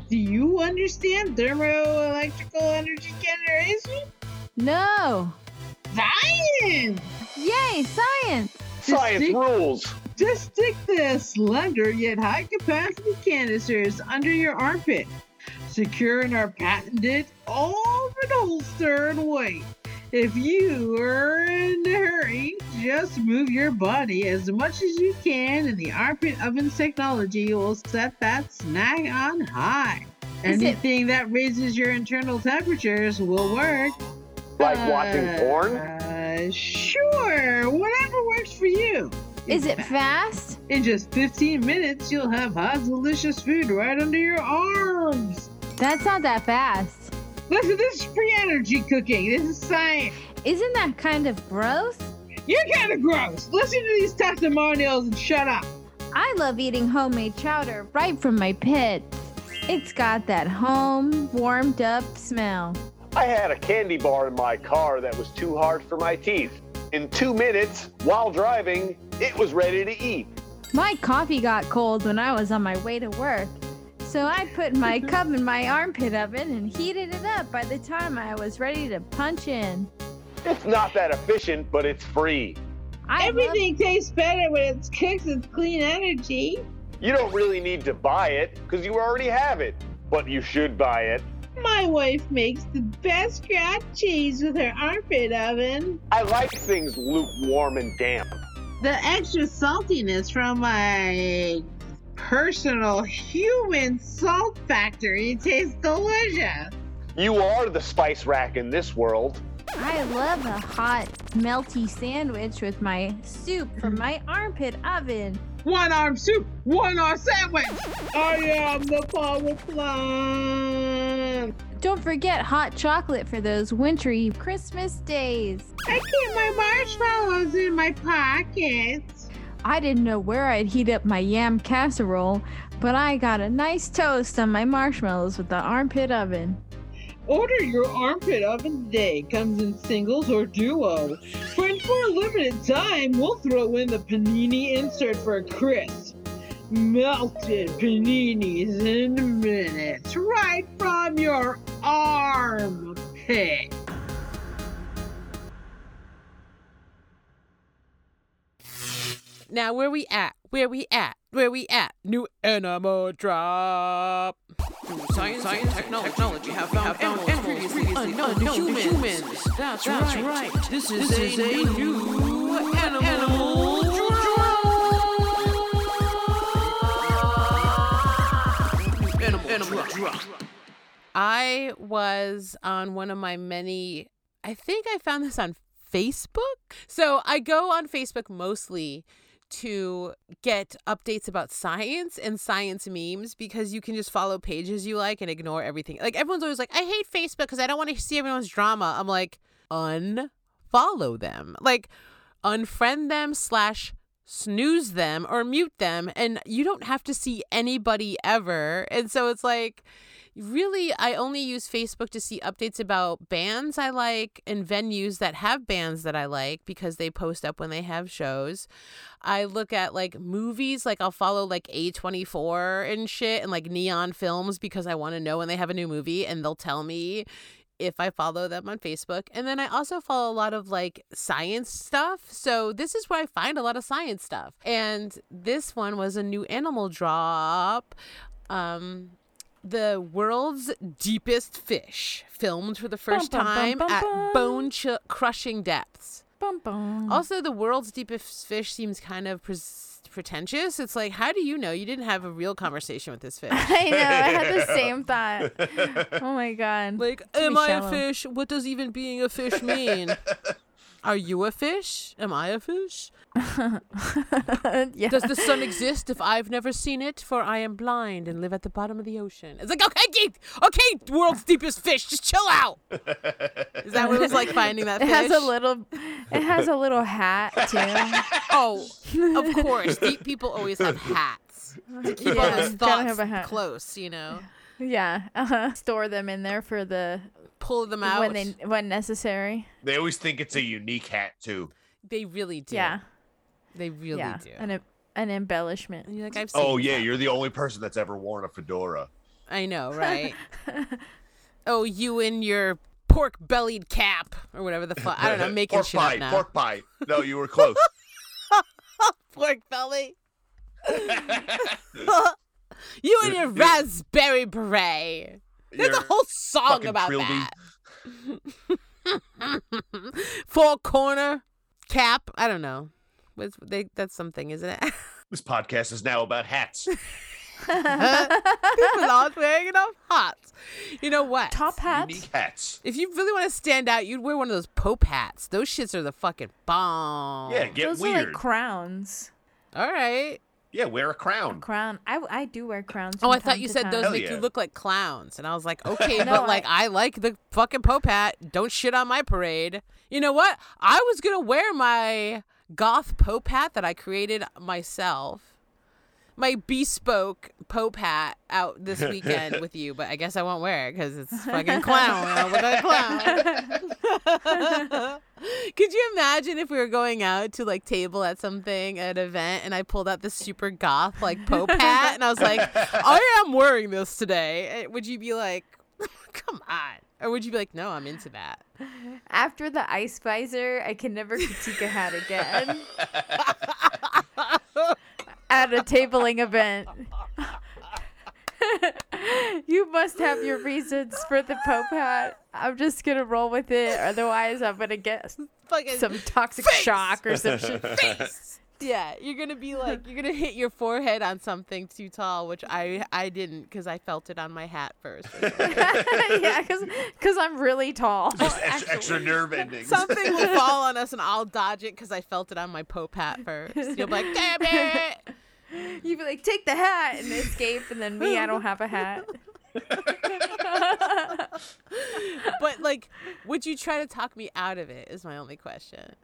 Speaker 4: Do you understand thermoelectrical energy generation?
Speaker 5: No.
Speaker 4: Science!
Speaker 5: Yay, science.
Speaker 8: Science
Speaker 4: Just-
Speaker 8: rules.
Speaker 4: Just stick the slender yet high capacity canisters under your armpit. Secure in our patented all-red holster and wait. If you are in a hurry, just move your body as much as you can and the armpit oven technology will set that snack on high.
Speaker 5: Is it-
Speaker 4: Anything that raises your internal temperatures will work.
Speaker 8: Like watching porn?
Speaker 4: Uh, sure, whatever works for you.
Speaker 5: Is it fast?
Speaker 4: in just 15 minutes, you'll have hot, delicious food right under your arms.
Speaker 5: That's not that fast.
Speaker 4: Listen, this is free energy cooking. This is science.
Speaker 5: Isn't that kind of gross?
Speaker 4: You're kind of gross. Listen to these testimonials and shut up.
Speaker 5: I love eating homemade chowder right from my pit. It's got that home, warmed up smell.
Speaker 8: I had a candy bar in my car that was too hard for my teeth. In two minutes, while driving, it was ready to eat.
Speaker 5: My coffee got cold when I was on my way to work. So I put my cup in my armpit oven and heated it up by the time I was ready to punch in.
Speaker 8: It's not that efficient, but it's free.
Speaker 5: I love-
Speaker 4: Everything tastes better when it's cooked with clean energy.
Speaker 8: You don't really need to buy it because you already have it, but you should buy it.
Speaker 4: My wife makes the best craft cheese with her armpit oven.
Speaker 8: I like things lukewarm and damp.
Speaker 4: The extra saltiness from my personal human salt factory tastes delicious.
Speaker 8: You are the spice rack in this world.
Speaker 5: I love a hot, melty sandwich with my soup from my armpit oven.
Speaker 4: One arm soup, one arm sandwich. I am the power plant.
Speaker 5: Don't forget hot chocolate for those wintry Christmas days.
Speaker 4: I keep my marshmallows in my pockets.
Speaker 5: I didn't know where I'd heat up my yam casserole, but I got a nice toast on my marshmallows with the armpit oven.
Speaker 4: Order your armpit oven today. Comes in singles or duo. And for a limited time, we'll throw in the panini insert for crisp. Melted paninis in minutes, right from your armpit.
Speaker 3: Now, where we at? Where we at? Where we at? New animal drop. Science, science, technology, technology have found, have found animals previously unknown to humans. That's, right. This is, a, new animal drop. Animal, animal drop. I was on one of my many. I think I found this on Facebook. So I go on Facebook mostly to get updates about science and science memes because you can just follow pages you like and ignore everything. Like everyone's always like, I hate Facebook because I don't want to see everyone's drama. I'm like, unfollow them. Like unfriend them slash snooze them or mute them and you don't have to see anybody ever. And so it's like really I only use Facebook to see updates about bands I like and venues that have bands that I like because they post up when they have shows. I look at like movies, like I'll follow like A24 and shit and like Neon Films because I want to know when they have a new movie and they'll tell me if I follow them on Facebook. And then I also follow a lot of like science stuff. So this is where I find a lot of science stuff. And this one was a new animal drop. Um the world's deepest fish filmed for the first
Speaker 2: Bum, bum, bum,
Speaker 3: time
Speaker 2: bum,
Speaker 3: at bone ch- crushing depths.
Speaker 2: Bum, bum.
Speaker 3: Also, the world's deepest fish seems kind of pres- pretentious. It's like, how do you know? You didn't have a real conversation with this fish.
Speaker 2: I know. I had the same thought. Oh my god.
Speaker 3: Like,
Speaker 2: Too
Speaker 3: am I a
Speaker 2: shallow.
Speaker 3: fish? What does even being a fish mean? Are you a fish? Am I a fish?
Speaker 2: yeah.
Speaker 3: Does the sun exist if I've never seen it? For I am blind and live at the bottom of the ocean. It's like, okay, Keith, okay, world's deepest fish, just chill out. Is that what it was like finding that
Speaker 2: It has a little. It has a little hat too.
Speaker 3: Oh, of course. Deep people always have hats. To keep all
Speaker 2: Yeah,
Speaker 3: those thoughts
Speaker 2: have a hat.
Speaker 3: close, you know.
Speaker 2: Yeah. Uh-huh. Store them in there for the
Speaker 3: Pull them out.
Speaker 2: when they when necessary.
Speaker 1: They always think it's a unique hat too.
Speaker 3: They really do.
Speaker 2: Yeah.
Speaker 3: They really
Speaker 2: yeah.
Speaker 3: do.
Speaker 2: An an embellishment.
Speaker 3: And you're like, I've oh, seen
Speaker 1: Oh yeah,
Speaker 3: that.
Speaker 1: you're the only person that's ever worn a fedora.
Speaker 3: I know, right? oh, you in your pork bellied cap or whatever the fuck. I don't know, making
Speaker 1: pork
Speaker 3: shit
Speaker 1: pie,
Speaker 3: up now.
Speaker 1: pork pie. No, you were close.
Speaker 3: pork belly. you and your raspberry beret. There's a whole song about
Speaker 1: trilby.
Speaker 3: that. Four corner cap. I don't know. What's, they, that's something, isn't it?
Speaker 1: This podcast is now about hats.
Speaker 3: People aren't wearing enough hats. You know what?
Speaker 2: Top hats.
Speaker 1: Unique hats.
Speaker 3: If you really want to stand out, you'd wear one of those Pope hats. Those shits are the fucking bomb.
Speaker 1: Yeah, get
Speaker 2: Those
Speaker 1: weird.
Speaker 2: are like crowns.
Speaker 3: All right.
Speaker 1: Yeah, wear a crown.
Speaker 2: Crown. I, I do wear crowns.
Speaker 3: Oh, I thought you said
Speaker 2: time.
Speaker 3: those
Speaker 1: Hell
Speaker 3: make
Speaker 1: yeah.
Speaker 3: you look like clowns. And I was like, okay,
Speaker 2: No,
Speaker 3: but like I... like the fucking Pope hat. Don't shit on my parade. You know what? I was gonna wear my goth Pope hat that I created myself. My bespoke Pope hat out this weekend with you, but I guess I won't wear it because it's fucking clown. I look like a clown. Could you imagine if we were going out to like table at something at an event and I pulled out this super goth like Pope hat and I was like, I am wearing this today? Eh, Would you be like, come on? Or would you be like, no, I'm into that?
Speaker 2: After the ice visor, I can never critique a hat again. At a tabling event. you must have your reasons for the Pope hat. I'm just gonna roll with it. Otherwise, I'm gonna get
Speaker 3: Fucking
Speaker 2: some toxic
Speaker 3: Face!
Speaker 2: shock or some shit.
Speaker 3: face. Yeah, you're gonna be like you're gonna hit your forehead on something too tall, which I I didn't because I felt it on my hat first.
Speaker 2: yeah, because because I'm really tall.
Speaker 1: Just extra, extra nerve endings.
Speaker 3: Something will fall on us and I'll dodge it because I felt it on my Pope hat first. You'll be like, damn it!
Speaker 2: You'd be like, take the hat and escape, and then me, I don't have a hat.
Speaker 3: but like, would you try to talk me out of it? Is my only question.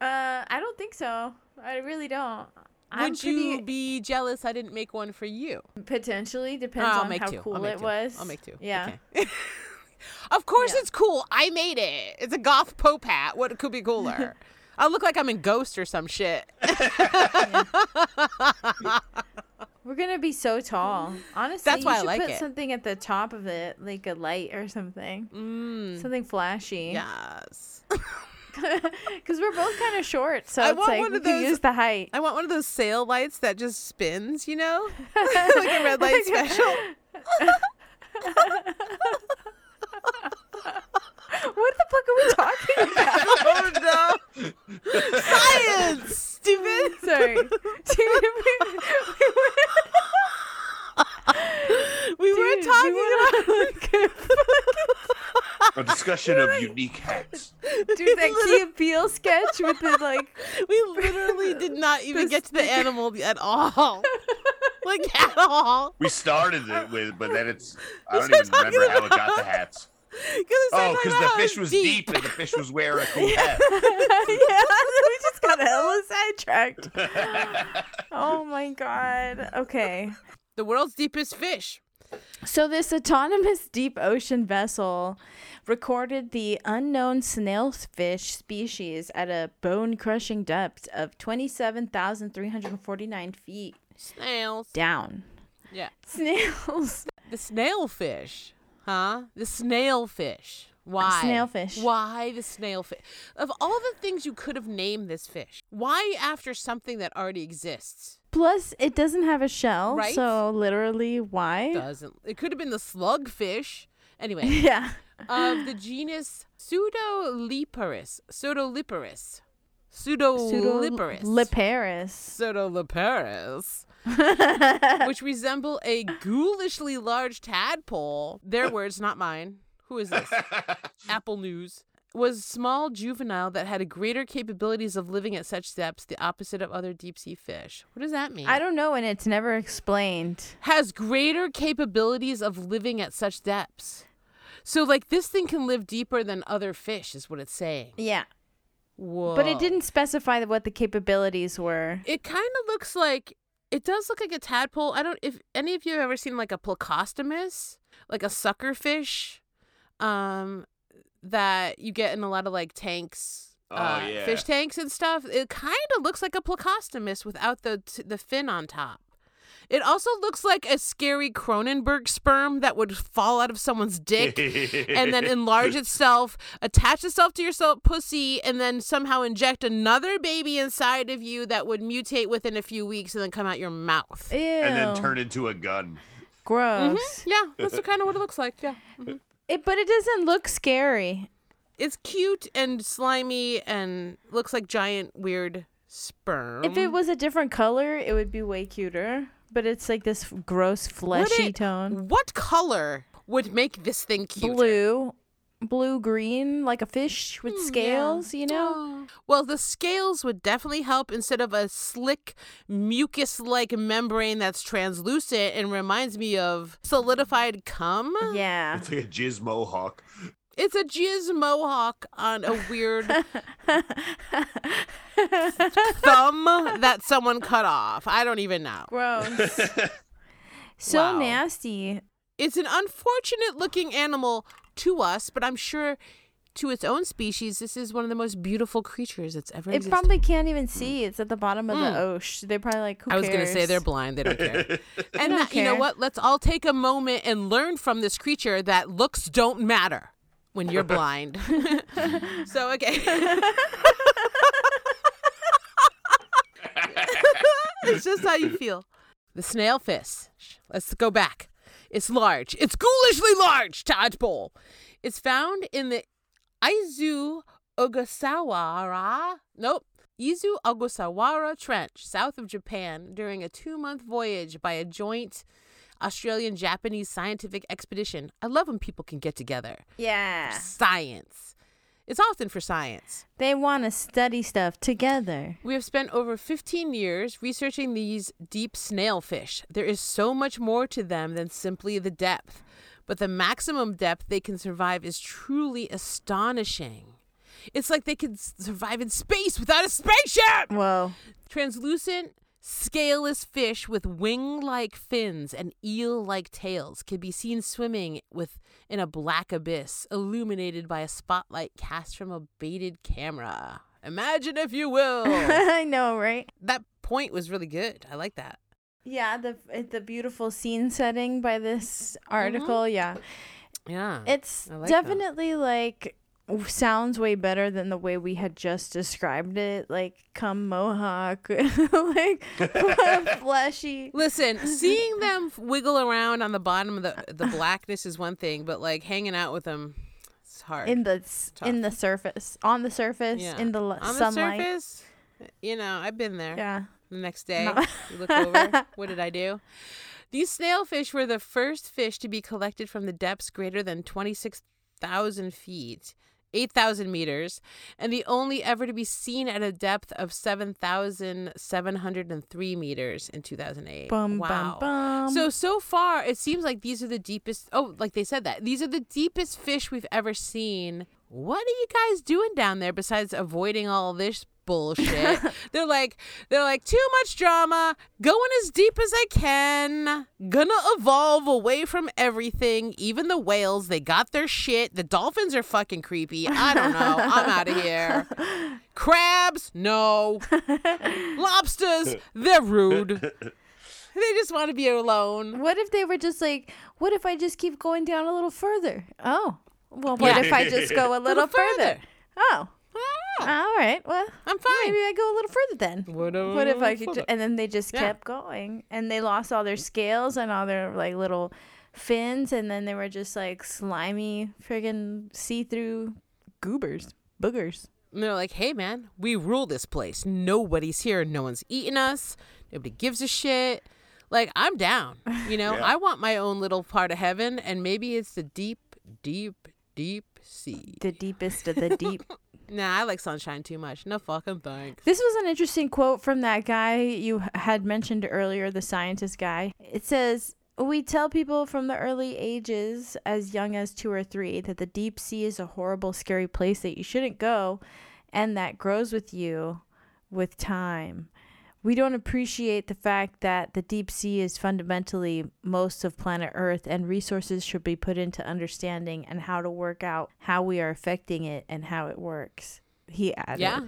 Speaker 2: Uh, I don't think so. I really don't. I'm
Speaker 3: Would you
Speaker 2: pretty-
Speaker 3: be jealous I didn't make one for you?
Speaker 2: potentially depends on how
Speaker 3: two. I'll
Speaker 2: cool
Speaker 3: make
Speaker 2: it
Speaker 3: two.
Speaker 2: was.
Speaker 3: I'll make two.
Speaker 2: Yeah.
Speaker 3: Okay. of course
Speaker 2: Yeah.
Speaker 3: it's cool. I made it. It's a goth pope hat. What could be cooler? I look like I'm in Ghost or some shit.
Speaker 2: We're gonna be so tall. Honestly,
Speaker 3: That's why I
Speaker 2: you should
Speaker 3: like
Speaker 2: put
Speaker 3: it.
Speaker 2: something at the top of it, like a light or something.
Speaker 3: Mm,
Speaker 2: Something flashy.
Speaker 3: yes.
Speaker 2: Because we're both kind of short, so
Speaker 3: I
Speaker 2: it's
Speaker 3: want
Speaker 2: like
Speaker 3: one
Speaker 2: we
Speaker 3: of those-
Speaker 2: use the height.
Speaker 3: I want one of those sail lights that just spins, you know? like a red light special.
Speaker 2: what the fuck are we talking about?
Speaker 3: oh no. Science, stupid.
Speaker 2: Sorry. Dude, we,
Speaker 3: We were talking
Speaker 2: we
Speaker 3: about
Speaker 1: A discussion of unique hats.
Speaker 2: dude, that Key and Peele sketch with the like.
Speaker 3: We literally did not even get to the animal at all. like at all.
Speaker 1: We started it with, but then it's. I
Speaker 3: We
Speaker 1: don't even remember
Speaker 3: talking
Speaker 1: how it got the hats. Oh, because the fish was deep. and the fish was wearing a cool hat.
Speaker 2: yeah, we just got hella sidetracked. Oh my god. Okay.
Speaker 3: The world's deepest fish.
Speaker 2: So this autonomous deep ocean vessel recorded the unknown snailfish species at a bone-crushing depth of 27,349 feet
Speaker 3: Snails.
Speaker 2: down.
Speaker 3: Yeah.
Speaker 2: Snails.
Speaker 3: The snailfish. Huh? The snailfish. Why?
Speaker 2: Snailfish.
Speaker 3: Why the snailfish? Of all the things you could have named this fish, why after something that already exists?
Speaker 2: Plus, it doesn't have a shell,
Speaker 3: Right?
Speaker 2: so literally, why?
Speaker 3: Doesn't. It could have been the slugfish. Anyway,
Speaker 2: Yeah.
Speaker 3: of the genus Pseudoliparis. Pseudoliparis. Pseudoliparis.
Speaker 2: Liparis.
Speaker 3: Pseudoliparis. which resemble a ghoulishly large tadpole. Their words, not mine. Who is this? Apple News. Was small juvenile that had a greater capabilities of living at such depths, the opposite of other deep sea fish. What does that mean?
Speaker 2: I don't know, and it's never explained.
Speaker 3: Has greater capabilities of living at such depths. So, like, this thing can live deeper than other fish, is what it's saying.
Speaker 2: Yeah.
Speaker 3: Whoa.
Speaker 2: But it didn't specify what the capabilities were.
Speaker 3: It kind of looks like it does look like a tadpole. I don't if any of you have ever seen like a plecostomus, like a sucker fish, um, that you get in a lot of like tanks,
Speaker 1: Oh,
Speaker 3: uh,
Speaker 1: yeah.
Speaker 3: fish tanks and stuff. It kind of looks like a plecostomus without the t- the fin on top. It also looks like a scary Cronenberg sperm that would fall out of someone's dick and then enlarge itself, attach itself to your so- pussy, and then somehow inject another baby inside of you that would mutate within a few weeks and then come out your mouth.
Speaker 2: Ew.
Speaker 1: and then turn into a gun.
Speaker 2: Gross.
Speaker 3: Yeah, that's kind of what it looks like. Yeah. Mhm.
Speaker 2: It, but it doesn't look scary.
Speaker 3: It's cute and slimy and looks like giant weird sperm.
Speaker 2: If it was a different color, it would be way cuter. But it's like this gross
Speaker 3: Would
Speaker 2: fleshy
Speaker 3: it-
Speaker 2: tone.
Speaker 3: What color would make this thing cute?
Speaker 2: Blue, blue green, like a fish with
Speaker 3: Hmm, yeah.
Speaker 2: scales. You know.
Speaker 3: Well, the scales would definitely help instead of a slick mucus like membrane that's translucent and reminds me of solidified cum.
Speaker 2: Yeah.
Speaker 1: It's like a jizz mohawk.
Speaker 3: It's a jizz mohawk on a weird thumb that someone cut off. I don't even know.
Speaker 2: Gross. so
Speaker 3: Wow.
Speaker 2: nasty.
Speaker 3: It's an unfortunate looking animal to us, but I'm sure to its own species, this is one of the most beautiful creatures that's ever
Speaker 2: It
Speaker 3: existed.
Speaker 2: probably can't even see. It's at the bottom of
Speaker 3: Mm.
Speaker 2: the ocean. They're probably like, who
Speaker 3: I was going to say they're blind. They don't care. and
Speaker 2: don't
Speaker 3: that- you know what? Let's all take a moment and learn from this creature that looks don't matter when you're blind. so, okay. it's just how you feel. The snail fish. Let's go back. It's large. It's ghoulishly large, tadpole. It's found in the Izu Ogasawara. Nope. Izu Ogasawara Trench, south of Japan, during a two month voyage by a joint Australian Japanese scientific expedition. I love when people can get together.
Speaker 2: Yeah.
Speaker 3: Science. It's often for science.
Speaker 2: They want to study stuff together.
Speaker 3: We have spent over 15 years researching these deep snailfish. There is so much more to them than simply the depth. but the maximum depth they can survive is truly astonishing. It's like they could survive in space without a spaceship.
Speaker 2: Whoa.
Speaker 3: Translucent, scaleless fish with wing-like fins and eel-like tails can be seen swimming with in a black abyss, illuminated by a spotlight cast from a baited camera. Imagine, if you will.
Speaker 2: I know, right?
Speaker 3: that point was really good. I like that.
Speaker 2: Yeah, the eh, the beautiful scene setting by this mm-hmm. article. Yeah,
Speaker 3: Yeah.
Speaker 2: it's
Speaker 3: like that.
Speaker 2: definitely like w- sounds way better than the way we had just described it. Like come mohawk, like fleshy.
Speaker 3: Listen, seeing them wiggle around on the bottom of the the blackness is one thing, but like hanging out with them, it's hard.
Speaker 2: in the s- in the surface, on the surface,
Speaker 3: Yeah.
Speaker 2: in the l-
Speaker 3: on the surface, you know, I've been there.
Speaker 2: Yeah.
Speaker 3: The next day,
Speaker 2: No.
Speaker 3: you look over. What did I do? These snailfish were the first fish to be collected from the depths greater than 26,000 feet, 8,000 meters, and the only ever to be seen at a depth of 7,703 meters in 2008.
Speaker 2: Bum,
Speaker 3: wow.
Speaker 2: bum, bum.
Speaker 3: So, so far, it seems like these are the deepest. Oh, like they said that. These are the deepest fish we've ever seen. What are you guys doing down there besides avoiding all this bullshit? they're like, they're like, too much drama, going as deep as I can, gonna evolve away from everything, even the whales. They got their shit. The dolphins are fucking creepy. I don't know. I'm out of here. Crabs, no. Lobsters, they're rude. They just want to be alone.
Speaker 2: What if they were just like, what if I just keep going down a little further? Oh, well, what
Speaker 3: Yeah.
Speaker 2: if I just go a little further? Oh, all right. Well,
Speaker 3: I'm fine.
Speaker 2: maybe I go a little further then.
Speaker 3: What,
Speaker 2: What if I could? Ju- and then they just
Speaker 3: Yeah.
Speaker 2: kept going, and they lost all their scales and all their like little fins, and then they were just like slimy, friggin' see-through goobers, boogers.
Speaker 3: And they're like, hey, man, we rule this place. Nobody's here. No one's eating us. Nobody gives a shit. Like, I'm down. You know,
Speaker 1: Yeah.
Speaker 3: I want my own little part of heaven, and maybe it's the deep, deep, deep sea.
Speaker 2: The deepest of the deep.
Speaker 3: Nah, I like sunshine too much. No fucking thanks.
Speaker 2: This was an interesting quote from that guy you had mentioned earlier, the scientist guy. It says, We tell people from the early ages, as young as two or three, that the deep sea is a horrible, scary place that you shouldn't go and that grows with you with time. We don't appreciate the fact that the deep sea is fundamentally most of planet Earth and resources should be put into understanding and how to work out how we are affecting it and how it works. He added.
Speaker 3: Yeah.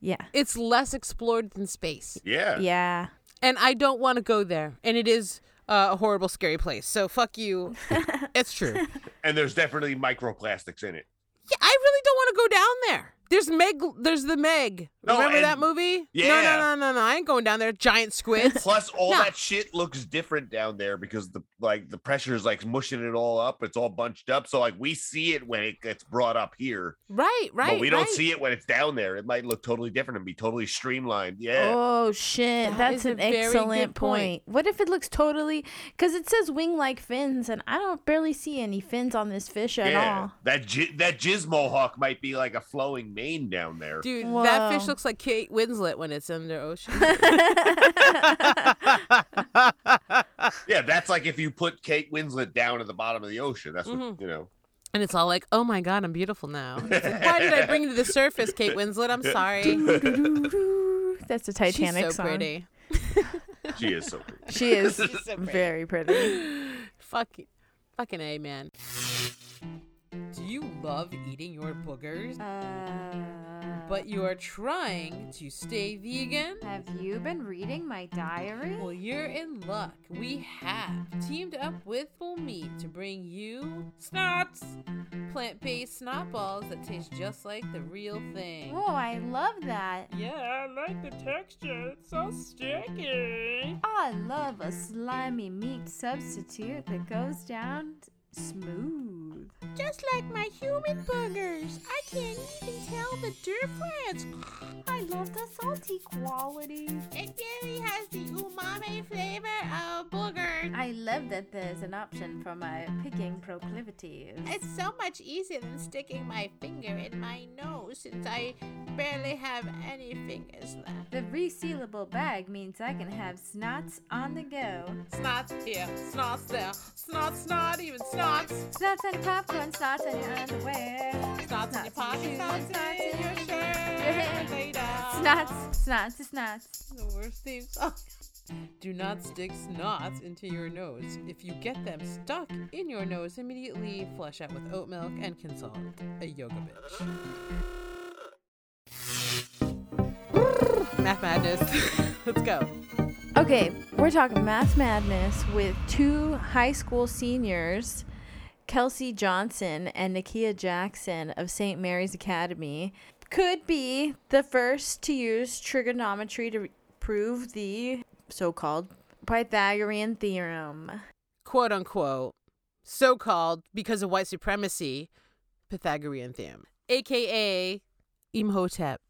Speaker 2: Yeah.
Speaker 3: It's less explored than space.
Speaker 1: Yeah.
Speaker 2: Yeah.
Speaker 3: And I don't want to go there. And it is uh, a horrible, scary place. So fuck you. it's true.
Speaker 1: And there's definitely microplastics in it.
Speaker 3: Yeah, I really don't want to go down there. There's Meg. There's the Meg.
Speaker 1: No,
Speaker 3: Remember
Speaker 1: and-
Speaker 3: that movie?
Speaker 1: Yeah.
Speaker 3: no, no, no, no. no. I ain't going down there. Giant squids.
Speaker 1: Plus, all
Speaker 3: No.
Speaker 1: that shit looks different down there because the like the pressure is like mushing it all up. It's all bunched up, so like we see it when it gets brought up here,
Speaker 3: right, right.
Speaker 1: but we don't
Speaker 3: right.
Speaker 1: see it when it's down there. It might look totally different and be totally streamlined. Yeah.
Speaker 2: Oh shit,
Speaker 3: That
Speaker 2: that's an excellent
Speaker 3: point.
Speaker 2: point. What if it looks totally cuz it says wing-like fins and I don't barely see any fins on this fish at
Speaker 1: yeah.
Speaker 2: all.
Speaker 1: That j- that jizz mohawk might be like a flowing mane down there.
Speaker 3: Dude, that fish
Speaker 2: Whoa.
Speaker 3: Looks like Kate Winslet when it's under ocean.
Speaker 1: Yeah, that's like if you put Kate Winslet down at the bottom of the ocean. That's what
Speaker 3: Mhm.
Speaker 1: you know.
Speaker 3: and it's all like, oh my God, I'm beautiful now. Like, Why did I bring you to the surface, Kate Winslet? I'm sorry.
Speaker 2: That's a Titanic
Speaker 3: She's so
Speaker 2: song.
Speaker 3: pretty.
Speaker 1: She is so pretty.
Speaker 2: She is
Speaker 3: so pretty.
Speaker 2: very pretty.
Speaker 3: Fuck, fucking A, man. Do you love eating your boogers, but you are trying mm-hmm. to stay vegan?
Speaker 2: Have you been reading my diary?
Speaker 3: Well, you're in luck. We have teamed up with Full Meat to bring you snots, plant-based snot balls that taste just like the real thing.
Speaker 2: Oh, I love that.
Speaker 3: Yeah, I like the texture. It's so sticky.
Speaker 2: I love a slimy meat substitute that goes down smooth.
Speaker 3: Just like my human boogers. I can't even tell the difference.
Speaker 2: I love the salty quality.
Speaker 3: It really has the umami flavor of boogers.
Speaker 2: I love that there's an option for my picking proclivities.
Speaker 3: It's so much easier than sticking my finger in my nose since I barely have any fingers left.
Speaker 2: The resealable bag means I can have snots on the go.
Speaker 3: Snots here, snots there, snots not even snots.
Speaker 2: Snots on popcorn, snots in your underwear.
Speaker 3: Snots in your pocket,
Speaker 2: shoes,
Speaker 3: snots in your shirt.
Speaker 2: Your hand.
Speaker 3: Lay.
Speaker 2: Snots, snots, snots.
Speaker 3: The worst theme song. Do not stick snots into your nose. If you get them stuck in your nose, immediately flush out with oat milk and consult a yoga bitch. Math madness. Let's go.
Speaker 2: Okay, we're talking math madness with two high school seniors, Calcea Johnson and Ne'Kiya Jackson of St. Mary's Academy. Could be the first to use trigonometry to prove the so called Pythagorean theorem.
Speaker 3: Quote unquote, so called because of white supremacy, Pythagorean theorem, aka Imhotep.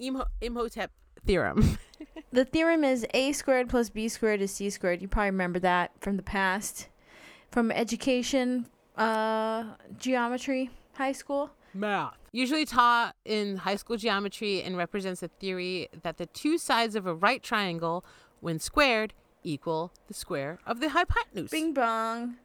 Speaker 3: Imho- Imhotep theorem.
Speaker 2: The theorem is a squared plus b squared is c squared. You probably remember that from the past, from education, uh, geometry, high school.
Speaker 3: Math. Usually taught in high school geometry and represents the theory that the two sides of a right triangle, when squared, equal the square of the hypotenuse.
Speaker 2: Bing bong.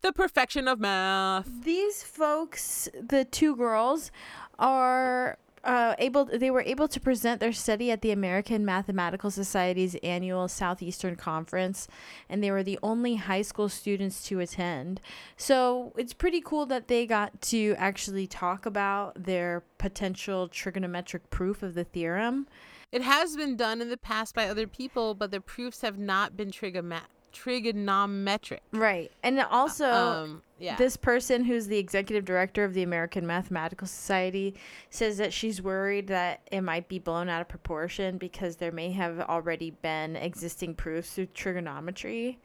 Speaker 3: The perfection of math.
Speaker 2: These folks, the two girls, are uh, able. They were able to present their study at the American Mathematical Society's annual Southeastern Conference, and they were the only high school students to attend. So it's pretty cool that they got to actually talk about their potential trigonometric proof of the theorem.
Speaker 3: It has been done in the past by other people, but the proofs have not been trigoma- trigonometric.
Speaker 2: Right, and also.
Speaker 3: um, yeah.
Speaker 2: This person, who's the executive director of the American Mathematical Society, says that she's worried that it might be blown out of proportion because there may have already been existing proofs through trigonometry,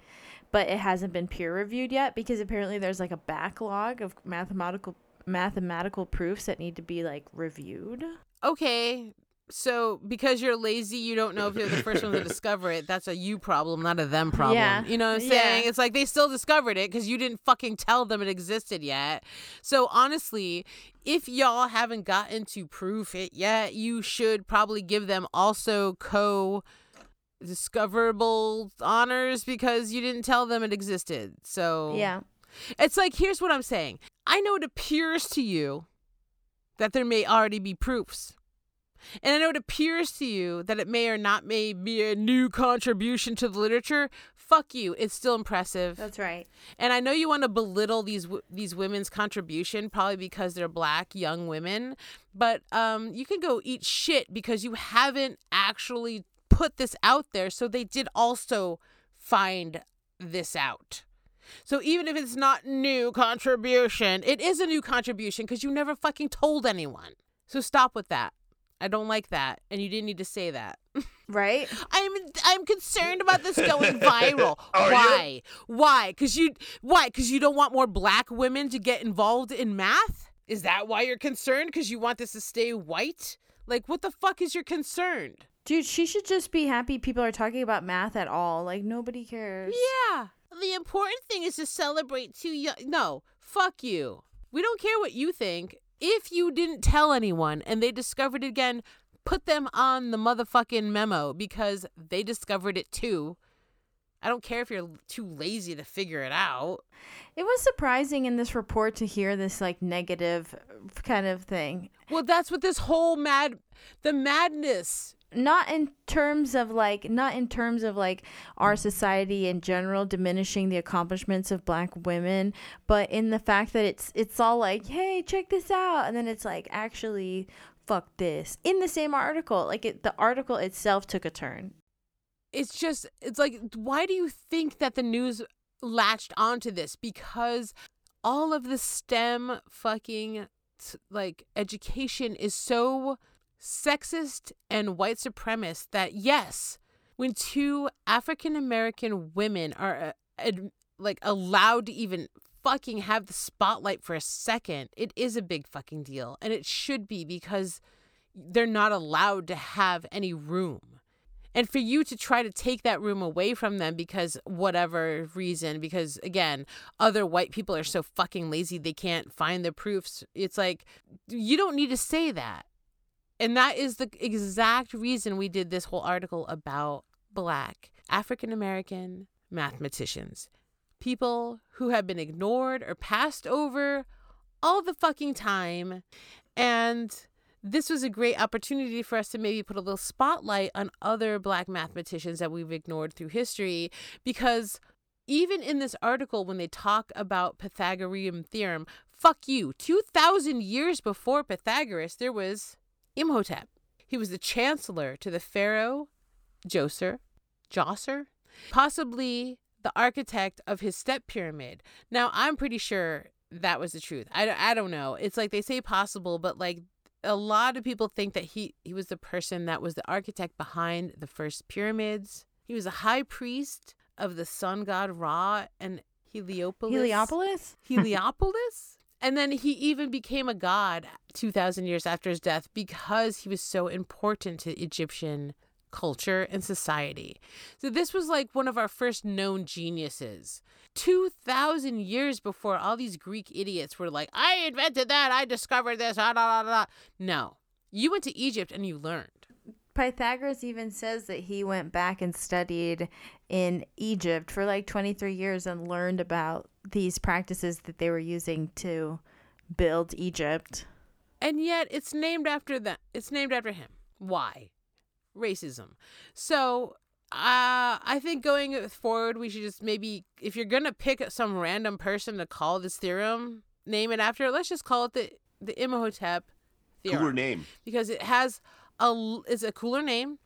Speaker 2: but it hasn't been peer reviewed yet because apparently there's like a backlog of mathematical mathematical proofs that need to be like reviewed.
Speaker 3: okay. So because you're lazy, you don't know if you're the first one to discover it. That's a you problem, not a them problem.
Speaker 2: Yeah.
Speaker 3: You know what I'm
Speaker 2: Yeah.
Speaker 3: saying? It's like they still discovered it because you didn't fucking tell them it existed yet. So honestly, if y'all haven't gotten to proof it yet, you should probably give them also co discoverable honors because you didn't tell them it existed. So
Speaker 2: Yeah.
Speaker 3: it's like, here's what I'm saying. I know it appears to you that there may already be proofs. And I know it appears to you that it may or not may be a new contribution to the literature. Fuck you. It's still impressive.
Speaker 2: That's right.
Speaker 3: And I know you want to belittle these these women's contribution probably because they're black young women, but um you can go eat shit because you haven't actually put this out there so they did also find this out. So even if it's not new contribution, it is a new contribution because you never fucking told anyone. So stop with that. I don't like that, and you didn't need to say that.
Speaker 2: Right?
Speaker 3: I'm I'm concerned about this going viral.
Speaker 1: Are you?
Speaker 3: why? Why? Because you why? Because you don't want more black women to get involved in math? Is that why you're concerned? Because you want this to stay white? Like, what the fuck is your concern?
Speaker 2: Dude, she should just be happy people are talking about math at all. Like nobody cares.
Speaker 3: Yeah. The important thing is to celebrate too young. No, fuck you. We don't care what you think. If you didn't tell anyone and they discovered it again, put them on the motherfucking memo because they discovered it too. I don't care if you're too lazy to figure it out.
Speaker 2: It was surprising in this report to hear this like negative kind of thing.
Speaker 3: Well, that's what this whole mad, the madness.
Speaker 2: Not in terms of like not in terms of like our society in general diminishing the accomplishments of black women, but in the fact that it's it's all like, "Hey, check this out." And then it's like, "Actually, fuck this." In the same article, like it, the article itself took a turn.
Speaker 3: It's just, it's like, why do you think that the news latched onto this? Because all of the STEM fucking like education is so sexist and white supremacist that yes, when two African American women are uh, like allowed to even fucking have the spotlight for a second, it is a big fucking deal, and it should be because they're not allowed to have any room. and for you to try to take that room away from them because whatever reason because again other white people are so fucking lazy they can't find the proofs it's like you don't need to say that and that is the exact reason we did this whole article about black african american mathematicians. People who have been ignored or passed over all the fucking time. And this was a great opportunity for us to maybe put a little spotlight on other black mathematicians that we've ignored through history. Because even in this article when they talk about pythagorean theorem fuck you 2000 years before pythagoras there was imhotep he was the chancellor to the pharaoh djoser djoser possibly the architect of his step pyramid now i'm pretty sure that was the truth I, I don't know it's like they say possible but like a lot of people think that he he was the person that was the architect behind the first pyramids. He was a high priest of the sun god Ra and Heliopolis.
Speaker 2: Heliopolis?
Speaker 3: Heliopolis? And then he even became a god 2000 years after his death because he was so important to Egyptian culture and society. So this was like one of our first known geniuses. 2000 years before all these Greek idiots were like, I invented that, I discovered this, ah, da, da, da. No. You went to Egypt and you learned.
Speaker 2: Pythagoras even says that he went back and studied in Egypt for like 23 years and learned about these practices that they were using to build Egypt.
Speaker 3: And yet it's named after that. It's named after him. Why? Racism. So uh, I think going forward, we should just maybe, if you're gonna pick some random person to call this theorem, name it after. Let's just call it the the Imhotep theorem.
Speaker 1: Cooler name.
Speaker 3: because it has a it's a cooler name.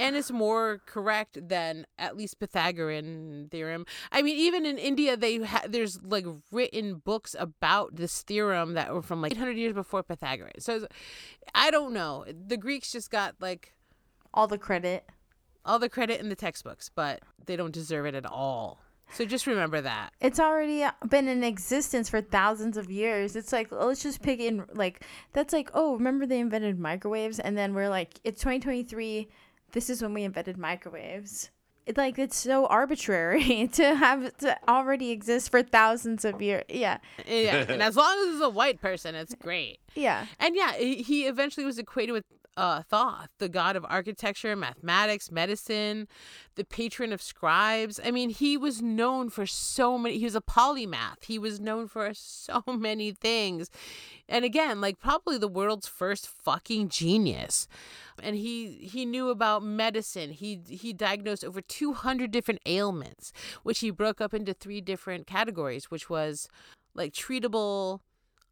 Speaker 3: and it's more correct than at least Pythagorean theorem. I mean, even in India, they ha- there's like written books about this theorem that were from like 800 years before Pythagoras. So I don't know. The Greeks just got like
Speaker 2: All the credit.
Speaker 3: all the credit in the textbooks, but they don't deserve it at all. So just remember that.
Speaker 2: It's already uh, been in existence for thousands of years. It's like oh, let's just pick in like that's like oh remember they invented microwaves and then we're like it's 2023. This is when we invented microwaves. It like it's so arbitrary to have it to already exist for thousands of years. Yeah,
Speaker 3: Yeah, and as long as it's a white person, it's great.
Speaker 2: yeah.
Speaker 3: And yeah, he eventually was equated with uh, Thoth, the god of architecture, mathematics, medicine, the patron of scribes. I mean, he was known for so many. He was a polymath. He was known for so many things. And again, like probably the world's first fucking genius. And he he knew about medicine. He he diagnosed over 200 different ailments, which he broke up into three different categories, which was like treatable,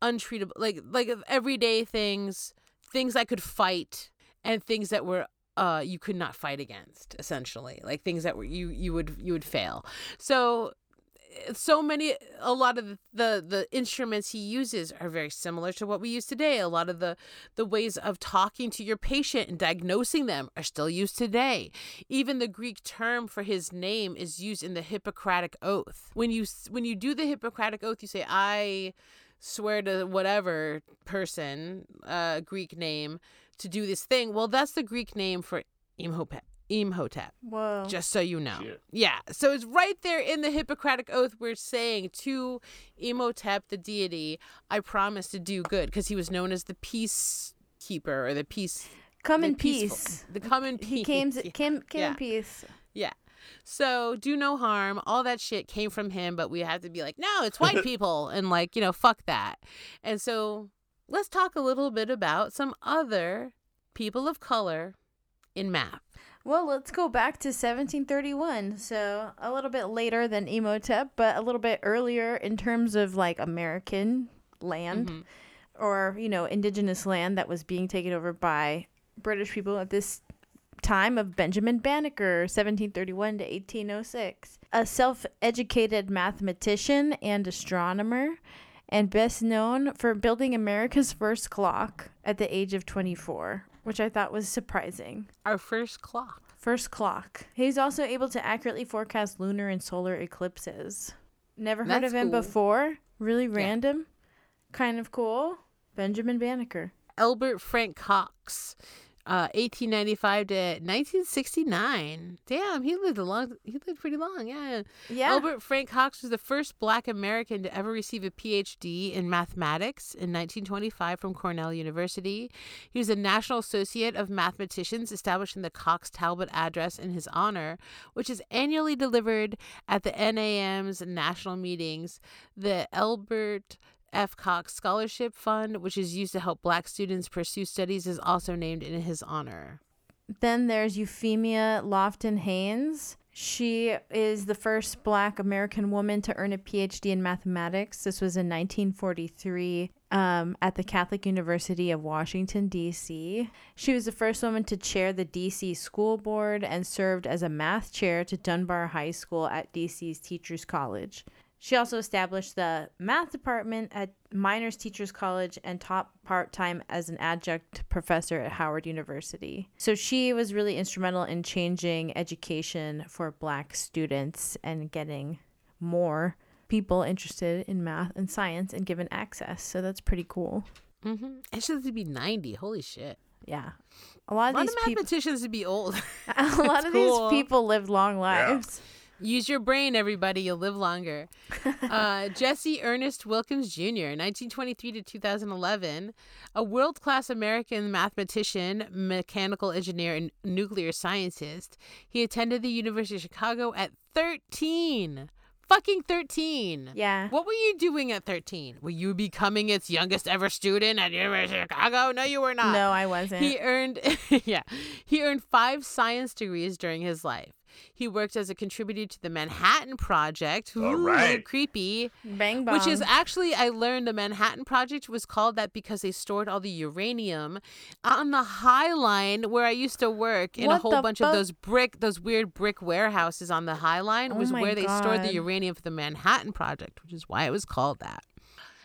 Speaker 3: untreatable, like like everyday things, things I could fight, and things that were uh you could not fight against essentially like things that were you you would you would fail. So so many a lot of the, the instruments he uses are very similar to what we use today. A lot of the the ways of talking to your patient and diagnosing them are still used today. Even the greek term for his name is used in the hippocratic oath. When you when you do the hippocratic oath you say i swear to whatever person uh greek name to do this thing well that's the greek name for imhotep imhotep
Speaker 2: Whoa.
Speaker 3: just so you know.
Speaker 1: Shit.
Speaker 3: Yeah. So it's right there in the Hippocratic Oath. We're saying to Imhotep, the deity, I promise to do good because he was known as the peacekeeper or the peace.
Speaker 2: come
Speaker 3: the
Speaker 2: in
Speaker 3: peaceful-
Speaker 2: peace.
Speaker 3: The come in
Speaker 2: He
Speaker 3: peace.
Speaker 2: came
Speaker 3: Yeah.
Speaker 2: came came
Speaker 3: Yeah.
Speaker 2: in peace.
Speaker 3: Yeah. So do no harm. All that shit came from him, but we have to be like, no, it's white people, and like you know, fuck that. And so let's talk a little bit about some other people of color in math.
Speaker 2: Well, let's go back to 1731. So a little bit later than Imhotep, but a little bit earlier in terms of like American land
Speaker 3: Mhm.
Speaker 2: or, you know, indigenous land that was being taken over by British people at this time of Benjamin Banneker, 1731 to 1806. A self educated mathematician and astronomer, and best known for building America's first clock at the age of 24, which I thought was surprising.
Speaker 3: Our first clock.
Speaker 2: First clock. He's also able to accurately forecast lunar and solar eclipses. Never heard
Speaker 3: That's
Speaker 2: of him
Speaker 3: cool.
Speaker 2: before. Really random. Kind of cool. Benjamin Banneker.
Speaker 3: Albert Frank Cox uh, 1895 to 1969. Damn, he lived a long. He lived pretty long. Yeah.
Speaker 2: Yeah.
Speaker 3: Albert Frank Cox was the first Black American to ever receive a PhD in mathematics in 1925 from Cornell University. He was a National Associate of Mathematicians, establishing the Cox Talbot Address in his honor, which is annually delivered at the NAM's national meetings. The Albert F. Cox Scholarship Fund, which is used to help Black students pursue studies, is also named in his honor.
Speaker 2: Then there's Euphemia Lofton Haynes. She is the first black American woman to earn a PhD in mathematics. This was in 1943 um, at the Catholic University of Washington, D.C. She was the first woman to chair the D.C. School Board and served as a math chair to Dunbar High School at D.C.'s Teachers College. She also established the math department at Miners Teachers College and taught part time as an adjunct professor at Howard University. So she was really instrumental in changing education for black students and getting more people interested in math and science and given access. So that's pretty cool.
Speaker 3: Mm-hmm. And she lived to be 90. Holy shit.
Speaker 2: Yeah. A lot
Speaker 3: A
Speaker 2: of
Speaker 3: lot
Speaker 2: these
Speaker 3: of
Speaker 2: people
Speaker 3: mathematicians would be old.
Speaker 2: a lot
Speaker 3: That's
Speaker 2: of
Speaker 3: cool.
Speaker 2: these people lived long lives.
Speaker 3: Use your brain, everybody. You'll live longer. uh, Jesse Ernest Wilkins Jr., 1923 to 2011, a world class American mathematician, mechanical engineer, and nuclear scientist. He attended the University of Chicago at 13. Fucking 13.
Speaker 2: Yeah.
Speaker 3: What were you doing at 13? Were you becoming its youngest ever student at University of Chicago? No, you were not.
Speaker 2: No, I wasn't.
Speaker 3: He earned yeah. He earned 5 science degrees during his life. He worked as a contributor to the Manhattan Project.
Speaker 1: All
Speaker 3: Ooh,
Speaker 1: right.
Speaker 3: creepy.
Speaker 2: Bang bong.
Speaker 3: Which is actually, I learned the Manhattan Project was called that because they stored all the uranium on the High Line where I used to work in a whole bunch
Speaker 2: fuck?
Speaker 3: of those brick, those weird brick warehouses on the High Line
Speaker 2: Oh
Speaker 3: was
Speaker 2: my
Speaker 3: where they stored the uranium for the Manhattan Project, which is why it was called that.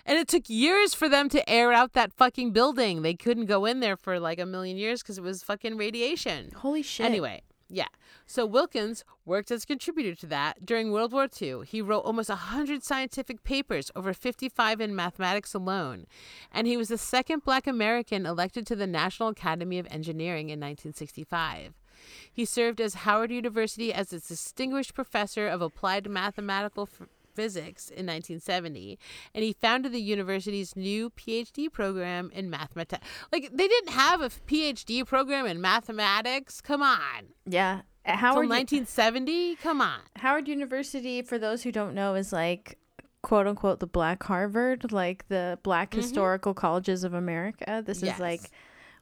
Speaker 3: And it took years for them to air out that fucking building. They couldn't go in there for like a million years because it was fucking radiation.
Speaker 2: Holy shit.
Speaker 3: Anyway, yeah. So Wilkins worked as a contributor to that. During World War II, he wrote almost 100 scientific papers, over 55 in mathematics alone. And he was the second black American elected to the National Academy of Engineering in 1965. He served as Howard University as a distinguished professor of applied mathematical f- physics in 1970 and he founded the university's new PhD program in mathematics. Like they didn't have a PhD program in mathematics. Come on.
Speaker 2: Yeah. Howard,
Speaker 3: 1970? Come on.
Speaker 2: Howard University, for those who don't know, is like quote unquote the black Harvard, like the black historical colleges of America. This
Speaker 3: Yes.
Speaker 2: is like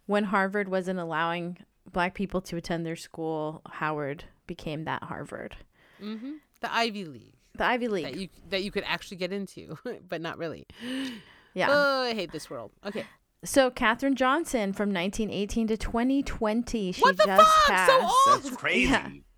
Speaker 2: when Harvard wasn't allowing black people to attend their school, Howard became that Harvard.
Speaker 3: hmm The Ivy League
Speaker 2: The Ivy League
Speaker 3: that
Speaker 2: League.
Speaker 3: you that you could actually get into, but not really.
Speaker 2: Yeah.
Speaker 3: Oh, I hate this world. Okay.
Speaker 2: so Katherine Johnson from 1918 to 2020. She
Speaker 3: What the
Speaker 2: just
Speaker 3: fuck?
Speaker 2: passed.
Speaker 3: So old.
Speaker 1: That's crazy.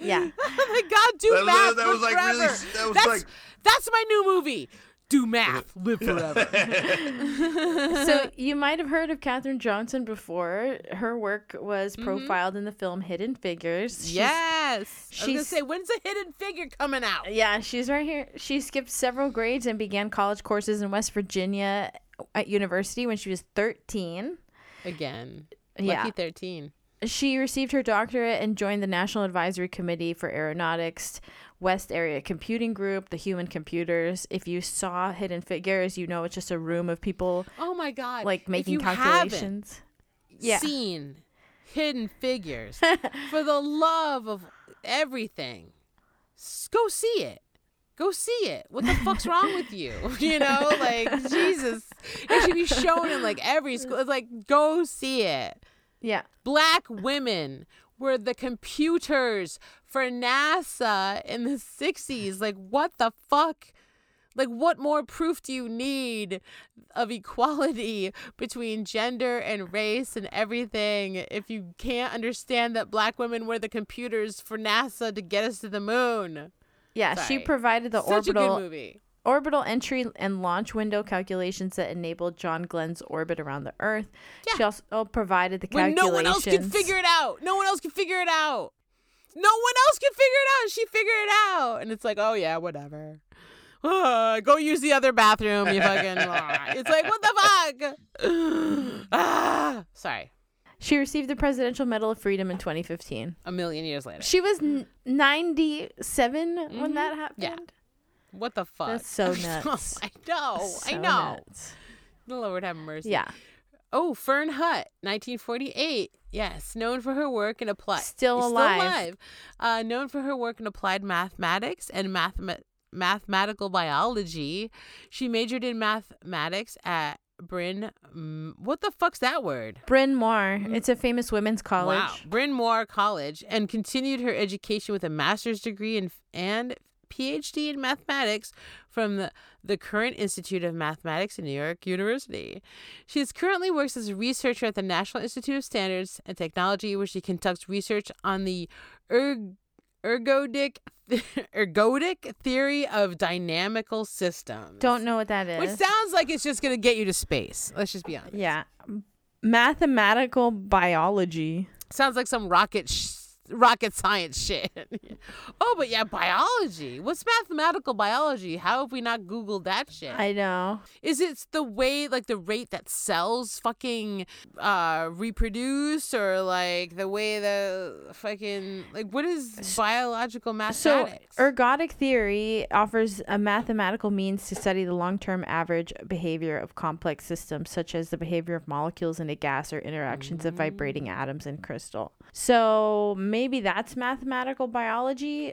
Speaker 2: Yeah. Yeah.
Speaker 3: oh my god, do
Speaker 1: That-
Speaker 3: math.
Speaker 1: that was
Speaker 3: live
Speaker 1: like
Speaker 3: forever.
Speaker 1: really- that was
Speaker 3: that's,
Speaker 1: like-
Speaker 3: that's my new movie. Do math, live forever.
Speaker 2: so you might have heard of Katherine Johnson before. Her work was mm-hmm. profiled in the film Hidden Figures. She's-
Speaker 3: yes. I was gonna say, when's the hidden figure coming out?
Speaker 2: Yeah, she's right here. She skipped several grades and began college courses in West Virginia at university when she was 13.
Speaker 3: Again.
Speaker 2: Yeah.
Speaker 3: Lucky 13.
Speaker 2: She received her doctorate and joined the National Advisory Committee for Aeronautics, West Area Computing Group, the Human Computers. If you saw Hidden Figures, you know it's just a room of people
Speaker 3: Oh my god.
Speaker 2: like
Speaker 3: If
Speaker 2: making
Speaker 3: you
Speaker 2: calculations. Yeah.
Speaker 3: Seen hidden figures. for the love of everything. Go see it. Go see it. What the fuck's wrong with you? You know, like Jesus. It should be shown in like every school. It's like go see it.
Speaker 2: Yeah.
Speaker 3: Black women were the computers for NASA in the 60s. Like, what the fuck? Like, what more proof do you need of equality between gender and race and everything if you can't understand that black women were the computers for NASA to get us to the moon?
Speaker 2: Yeah,
Speaker 3: Sorry.
Speaker 2: she provided the
Speaker 3: Such a good
Speaker 2: orbital
Speaker 3: movie.
Speaker 2: Orbital entry and launch window calculations that enabled John Glenn's orbit around the Earth. Yeah. She also provided the calculations.
Speaker 3: When no one else can figure it out. No one else can figure it out. No one else can figure it out. She figured it out. And it's like, oh, yeah, whatever. Ah, go use the other bathroom, you fucking. it's like, what the fuck? ah, sorry.
Speaker 2: She received the Presidential Medal of Freedom in 2015.
Speaker 3: A million years later.
Speaker 2: She was n- 97 when
Speaker 3: Mhm.
Speaker 2: that happened.
Speaker 3: Yeah. What the fuck?
Speaker 2: That's so nuts.
Speaker 3: I know. I know.
Speaker 2: nuts.
Speaker 3: The Lord have mercy.
Speaker 2: Yeah.
Speaker 3: Oh, Fern Hunt, 1948. Yes, known for her work in applied.
Speaker 2: Still alive.
Speaker 3: Uh, known for her work in applied mathematics and mathema- mathematical biology. She majored in mathematics at Bryn. mm, What the fuck's that word?
Speaker 2: Bryn Mawr. It's a famous women's college.
Speaker 3: Wow. Bryn Mawr College and continued her education with a master's degree in, and PhD in mathematics from the, the Courant Institute of Mathematics in New York University. She currently works as a researcher at the National Institute of Standards and Technology, where she conducts research on the erg- ergodic ergodic theory of dynamical systems.
Speaker 2: Don't know what that is.
Speaker 3: Which sounds like it's just gonna get you to space. Let's just be honest.
Speaker 2: yeah. Mathematical biology.
Speaker 3: Sounds like some rocket sh- rocket science shit. oh, but yeah, biology. What's mathematical biology? How have we not googled that shit?
Speaker 2: I know.
Speaker 3: Is it the way like the rate that cells fucking uh reproduce or like the way the fucking like what is biological mathematics?
Speaker 2: So, ergodic theory offers a mathematical means to study the long term average behavior of complex systems, such as the behavior of molecules in a gas or interactions of vibrating atoms in crystal. So, maybe that's mathematical biology.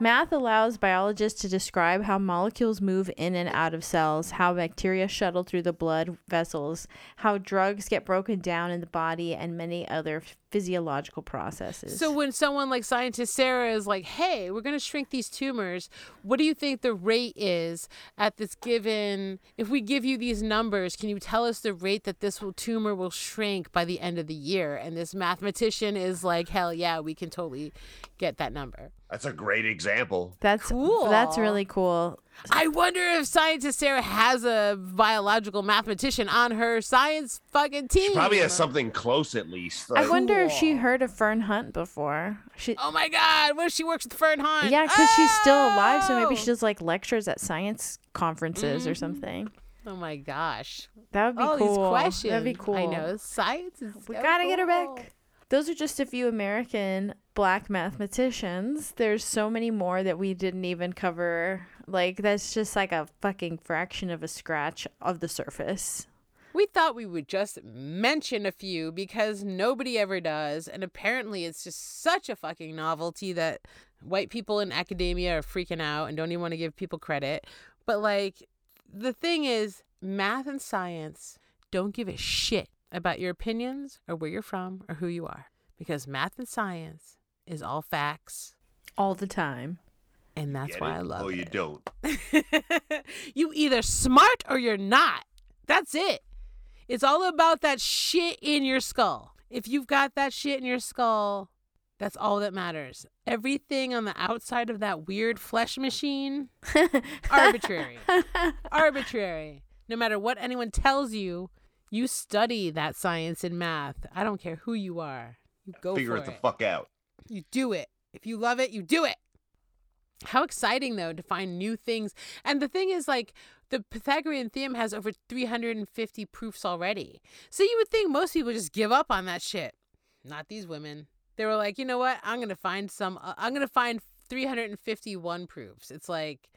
Speaker 2: Math allows biologists to describe how molecules move in and out of cells, how bacteria shuttle through the blood vessels, how drugs get broken down in the body, and many other physiological processes.
Speaker 3: So when someone like scientist Sarah is like, "Hey, we're going to shrink these tumors. What do you think the rate is at this given if we give you these numbers, can you tell us the rate that this will, tumor will shrink by the end of the year?" And this mathematician is like, "Hell yeah, we can totally get that number."
Speaker 1: That's a great example.
Speaker 2: That's
Speaker 3: Cool.
Speaker 2: That's really cool.
Speaker 3: I wonder if scientist Sarah has a biological mathematician on her science fucking team.
Speaker 1: She probably has something close at least.
Speaker 2: I
Speaker 1: Like,
Speaker 2: wonder if she heard of Fern Hunt before. She,
Speaker 3: Oh my god, what if she works with Fern Hunt?
Speaker 2: yeah, because she's still alive, so maybe
Speaker 3: Oh!
Speaker 2: she does like lectures at science conferences or mm-hmm. something.
Speaker 3: Oh my gosh.
Speaker 2: That would be
Speaker 3: All
Speaker 2: cool.
Speaker 3: these questions.
Speaker 2: That'd be cool.
Speaker 3: I know. Science is
Speaker 2: We
Speaker 3: so
Speaker 2: gotta get her back. Those are just a few American black mathematicians. There's so many more that we didn't even cover. Like that's just like a fucking fraction of a scratch of the surface.
Speaker 3: We thought we would just mention a few because nobody ever does. And apparently, it's just such a fucking novelty that white people in academia are freaking out and don't even want to give people credit. But, like, the thing is, math and science don't give a shit about your opinions or where you're from or who you are because math and science is all facts.
Speaker 2: All the time.
Speaker 3: And that's why
Speaker 1: it?
Speaker 3: I love it.
Speaker 1: Oh,
Speaker 3: it.
Speaker 1: you don't.
Speaker 3: you either smart or you're not. That's it. It's all about that shit in your skull. If you've got that shit in your skull, that's all that matters. Everything on the outside of that weird flesh machine, arbitrary. arbitrary. No matter what anyone tells you, you study that science and math. I don't care who you are. You go
Speaker 1: Figure
Speaker 3: for
Speaker 1: it the fuck out.
Speaker 3: you do it. If you love it, you do it. How exciting though to find new things. And the thing is like the Pythagorean theorem has over 350 proofs already. So you would think most people just give up on that shit. Not these women. They were like, "You know what? I'm going to find some uh, I'm going to find 351 proofs." It's like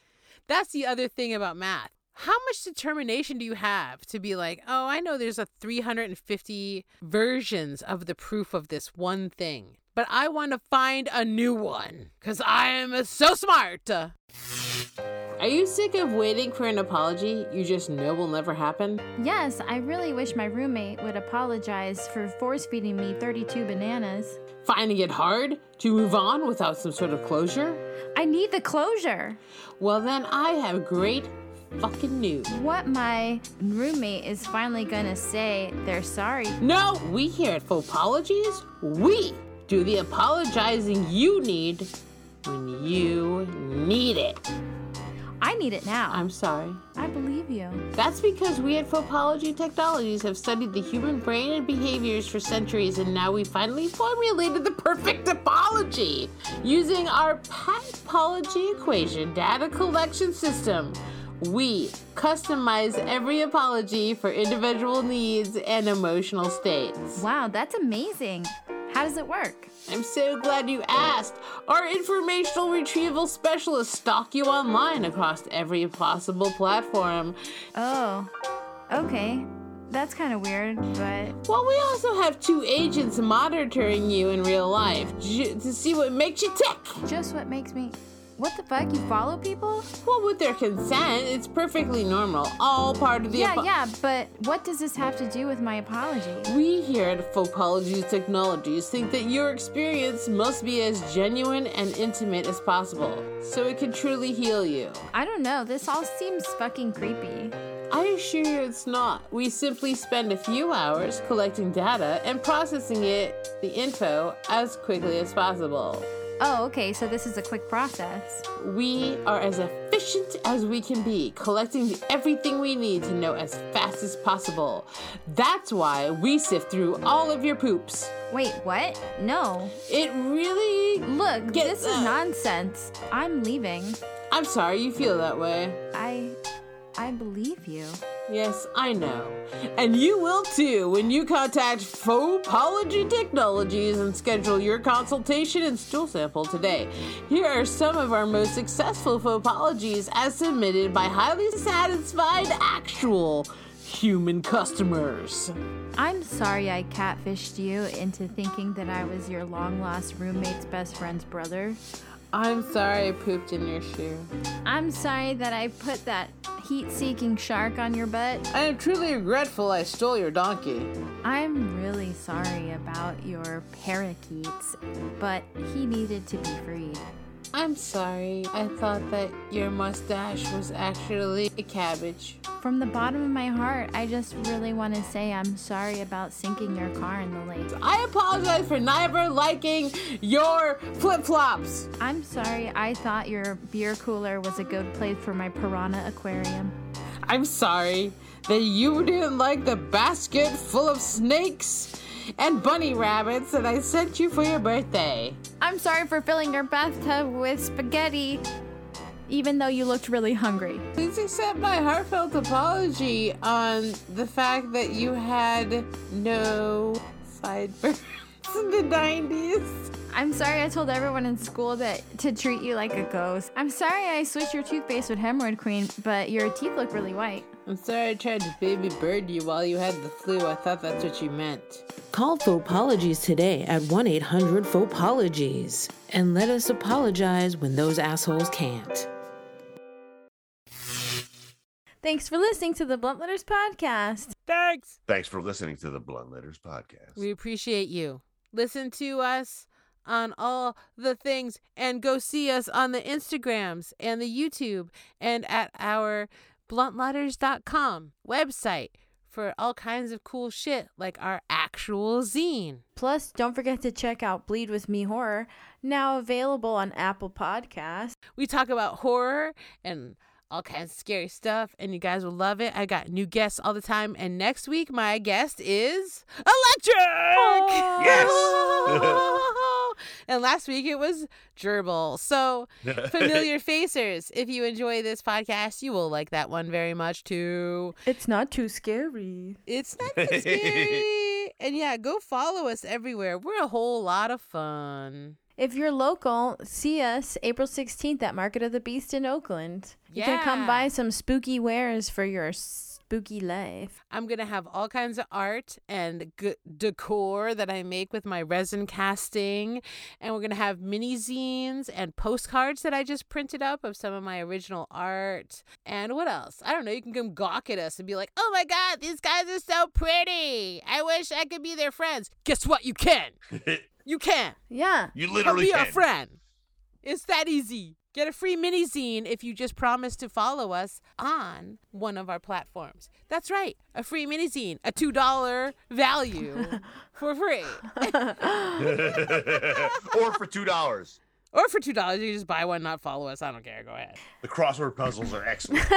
Speaker 3: that's the other thing about math. How much determination do you have to be like, "Oh, I know there's a 350 versions of the proof of this one thing." but I want to find a new one because I am uh, so smart. Are you sick of waiting for an apology you just know will never happen?
Speaker 9: Yes, I really wish my roommate would apologize for force feeding me 32 bananas.
Speaker 3: Finding it hard to move on without some sort of closure?
Speaker 9: I need the closure.
Speaker 3: Well, then I have great fucking news.
Speaker 9: What my roommate is finally gonna say they're sorry.
Speaker 3: No, we here at Apologies, we do the apologizing you need when you need it.
Speaker 9: I need it now.
Speaker 3: I'm sorry.
Speaker 9: I believe you.
Speaker 3: That's because we at Phopology Technologies have studied the human brain and behaviors for centuries, and now we finally formulated the perfect apology using our Patpology equation data collection system. We customize every apology for individual needs and emotional states.
Speaker 9: Wow, that's amazing. How does it work?
Speaker 3: I'm so glad you asked. Our informational retrieval specialists stalk you online across every possible platform.
Speaker 9: Oh, okay. That's kind of weird, but
Speaker 3: Well, we also have two agents monitoring you in real life j- to see what makes you tick.
Speaker 9: just what makes me. What the fuck? You follow people?
Speaker 3: Well, with their consent, it's perfectly normal. All part of the
Speaker 9: Yeah,
Speaker 3: apo-
Speaker 9: yeah, but what does this have to do with my apology?
Speaker 3: We here at Phopologies Technologies think that your experience must be as genuine and intimate as possible, so it can truly heal you.
Speaker 9: I don't know. This all seems fucking creepy.
Speaker 3: I assure you it's not. We simply spend a few hours collecting data and processing it, the info, as quickly as possible.
Speaker 9: Oh, okay. So this is a quick process.
Speaker 3: We are as efficient as we can be, collecting everything we need to know as fast as possible. That's why we sift through all of your poops.
Speaker 9: Wait, what? No.
Speaker 3: It really.
Speaker 9: Look,
Speaker 3: Get
Speaker 9: this is
Speaker 3: that.
Speaker 9: nonsense. I'm leaving.
Speaker 3: I'm sorry you feel that way.
Speaker 9: I I believe you.
Speaker 3: Yes, I know. And you will too when you contact Phopology Technologies and schedule your consultation and stool sample today. Here are some of our most successful Phopologies as submitted by highly satisfied actual human customers.
Speaker 9: I'm sorry I catfished you into thinking that I was your long lost roommate's best friend's brother.
Speaker 3: I'm sorry I pooped in your shoe.
Speaker 9: I'm sorry that I put that heat seeking shark on your butt.
Speaker 3: I am truly regretful I stole your donkey.
Speaker 9: I'm really sorry about your parakeets, but he needed to be freed.
Speaker 3: I'm sorry. I thought that your mustache was actually a cabbage.
Speaker 9: From the bottom of my heart, I just really want to say I'm sorry about sinking your car in the lake.
Speaker 3: I apologize for never liking your flip flops.
Speaker 9: I'm sorry I thought your beer cooler was a good place for my piranha aquarium.
Speaker 3: I'm sorry that you didn't like the basket full of snakes and bunny rabbits that I sent you for your birthday.
Speaker 9: I'm sorry for filling your bathtub with spaghetti, even though you looked really hungry.
Speaker 3: Please accept my heartfelt apology on the fact that you had no sideburns in the 90s.
Speaker 9: I'm sorry I told everyone in school that to treat you like a ghost. I'm sorry I switched your toothpaste with Hemorrhoid Queen, but your teeth look really white.
Speaker 3: I'm sorry I tried to baby bird you while you had the flu. I thought that's what you meant. Call Phopologies today at 1 800 Phopologies and let us apologize when those assholes can't.
Speaker 2: Thanks for listening to the Blunt Letters podcast.
Speaker 3: Thanks.
Speaker 1: Thanks for listening to the Blunt Letters podcast.
Speaker 3: We appreciate you. Listen to us on all the things and go see us on the Instagrams and the YouTube and at our bluntletters.com website for all kinds of cool shit like our actual zine.
Speaker 2: Plus, don't forget to check out Bleed With Me Horror, now available on Apple Podcasts.
Speaker 3: We talk about horror and all kinds of scary stuff, and you guys will love it. I got new guests all the time, and next week my guest is Electric.
Speaker 1: Yes.
Speaker 3: and last week it was Gerbil. So familiar facers. If you enjoy this podcast, you will like that one very much too.
Speaker 2: It's not too scary.
Speaker 3: It's not too scary. and yeah, go follow us everywhere. We're a whole lot of fun.
Speaker 2: If you're local, see us April 16th at Market of the Beast in Oakland. You can come buy some spooky wares for your spooky life.
Speaker 3: I'm going to have all kinds of art and g- decor that I make with my resin casting. And we're going to have mini zines and postcards that I just printed up of some of my original art. And what else? I don't know. You can come gawk at us and be like, oh my God, these guys are so pretty. I wish I could be their friends. Guess what? You can. You can.
Speaker 2: Yeah.
Speaker 1: you literally
Speaker 3: Come
Speaker 1: literally
Speaker 3: be
Speaker 1: can.
Speaker 3: our friend. It's that easy. Get a free mini zine if you just promise to follow us on one of our platforms. That's right, a free mini zine, a $2 value for free.
Speaker 1: or for two dollars.
Speaker 3: or for $2, you just buy one, not follow us. I don't care. Go ahead.
Speaker 1: The crossword puzzles are excellent.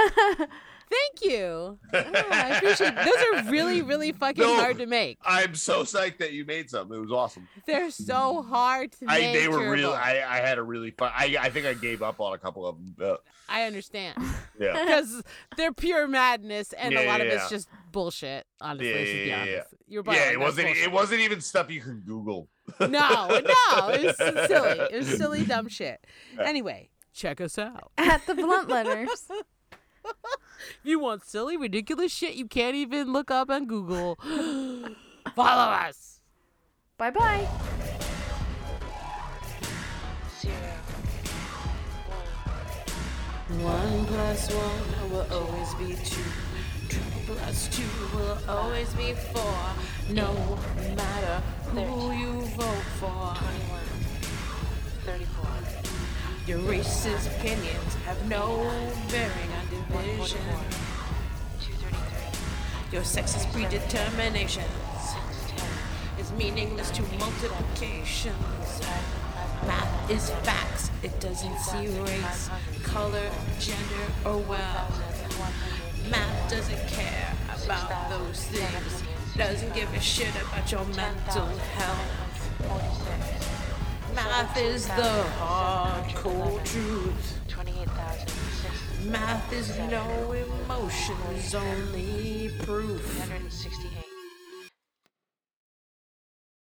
Speaker 3: Thank you. Oh, I appreciate. Those are really, really fucking
Speaker 1: No.
Speaker 3: hard to make.
Speaker 1: I'm so psyched that you made something. It was awesome.
Speaker 3: They're so hard to
Speaker 1: I
Speaker 3: make.
Speaker 1: they were real. I, I had a really fun. I I think I gave up on a couple of them. Uh,
Speaker 3: I understand
Speaker 1: yeah.
Speaker 3: because they're pure madness, and a
Speaker 1: Yeah,
Speaker 3: lot of
Speaker 1: yeah,
Speaker 3: it's
Speaker 1: yeah.
Speaker 3: just bullshit. Honestly,
Speaker 1: Yeah,
Speaker 3: to be
Speaker 1: yeah, yeah,
Speaker 3: honest, You're
Speaker 1: Yeah,
Speaker 3: right,
Speaker 1: it wasn't.
Speaker 3: bullshit.
Speaker 1: It wasn't even stuff you can Google.
Speaker 3: No, no, it was silly. It was silly, dumb shit. Anyway, check us out.
Speaker 2: At the blunt letters.
Speaker 3: If you want silly, ridiculous shit you can't even look up on Google, follow us.
Speaker 2: bye bye.
Speaker 3: One plus one will always be two. Two plus two will always be four. No matter who you vote for.
Speaker 10: 34.
Speaker 3: Your racist opinions have no bearing on division. Your sexist predeterminations is meaningless to multiplications. Math is facts. It doesn't see race, color, gender, or wealth. Math doesn't care about those things. Doesn't give a shit about your mental health.
Speaker 10: 46.
Speaker 3: Math is the hardcore truth.
Speaker 10: 28,006.
Speaker 3: Math is no emotions, only proof.
Speaker 10: 368.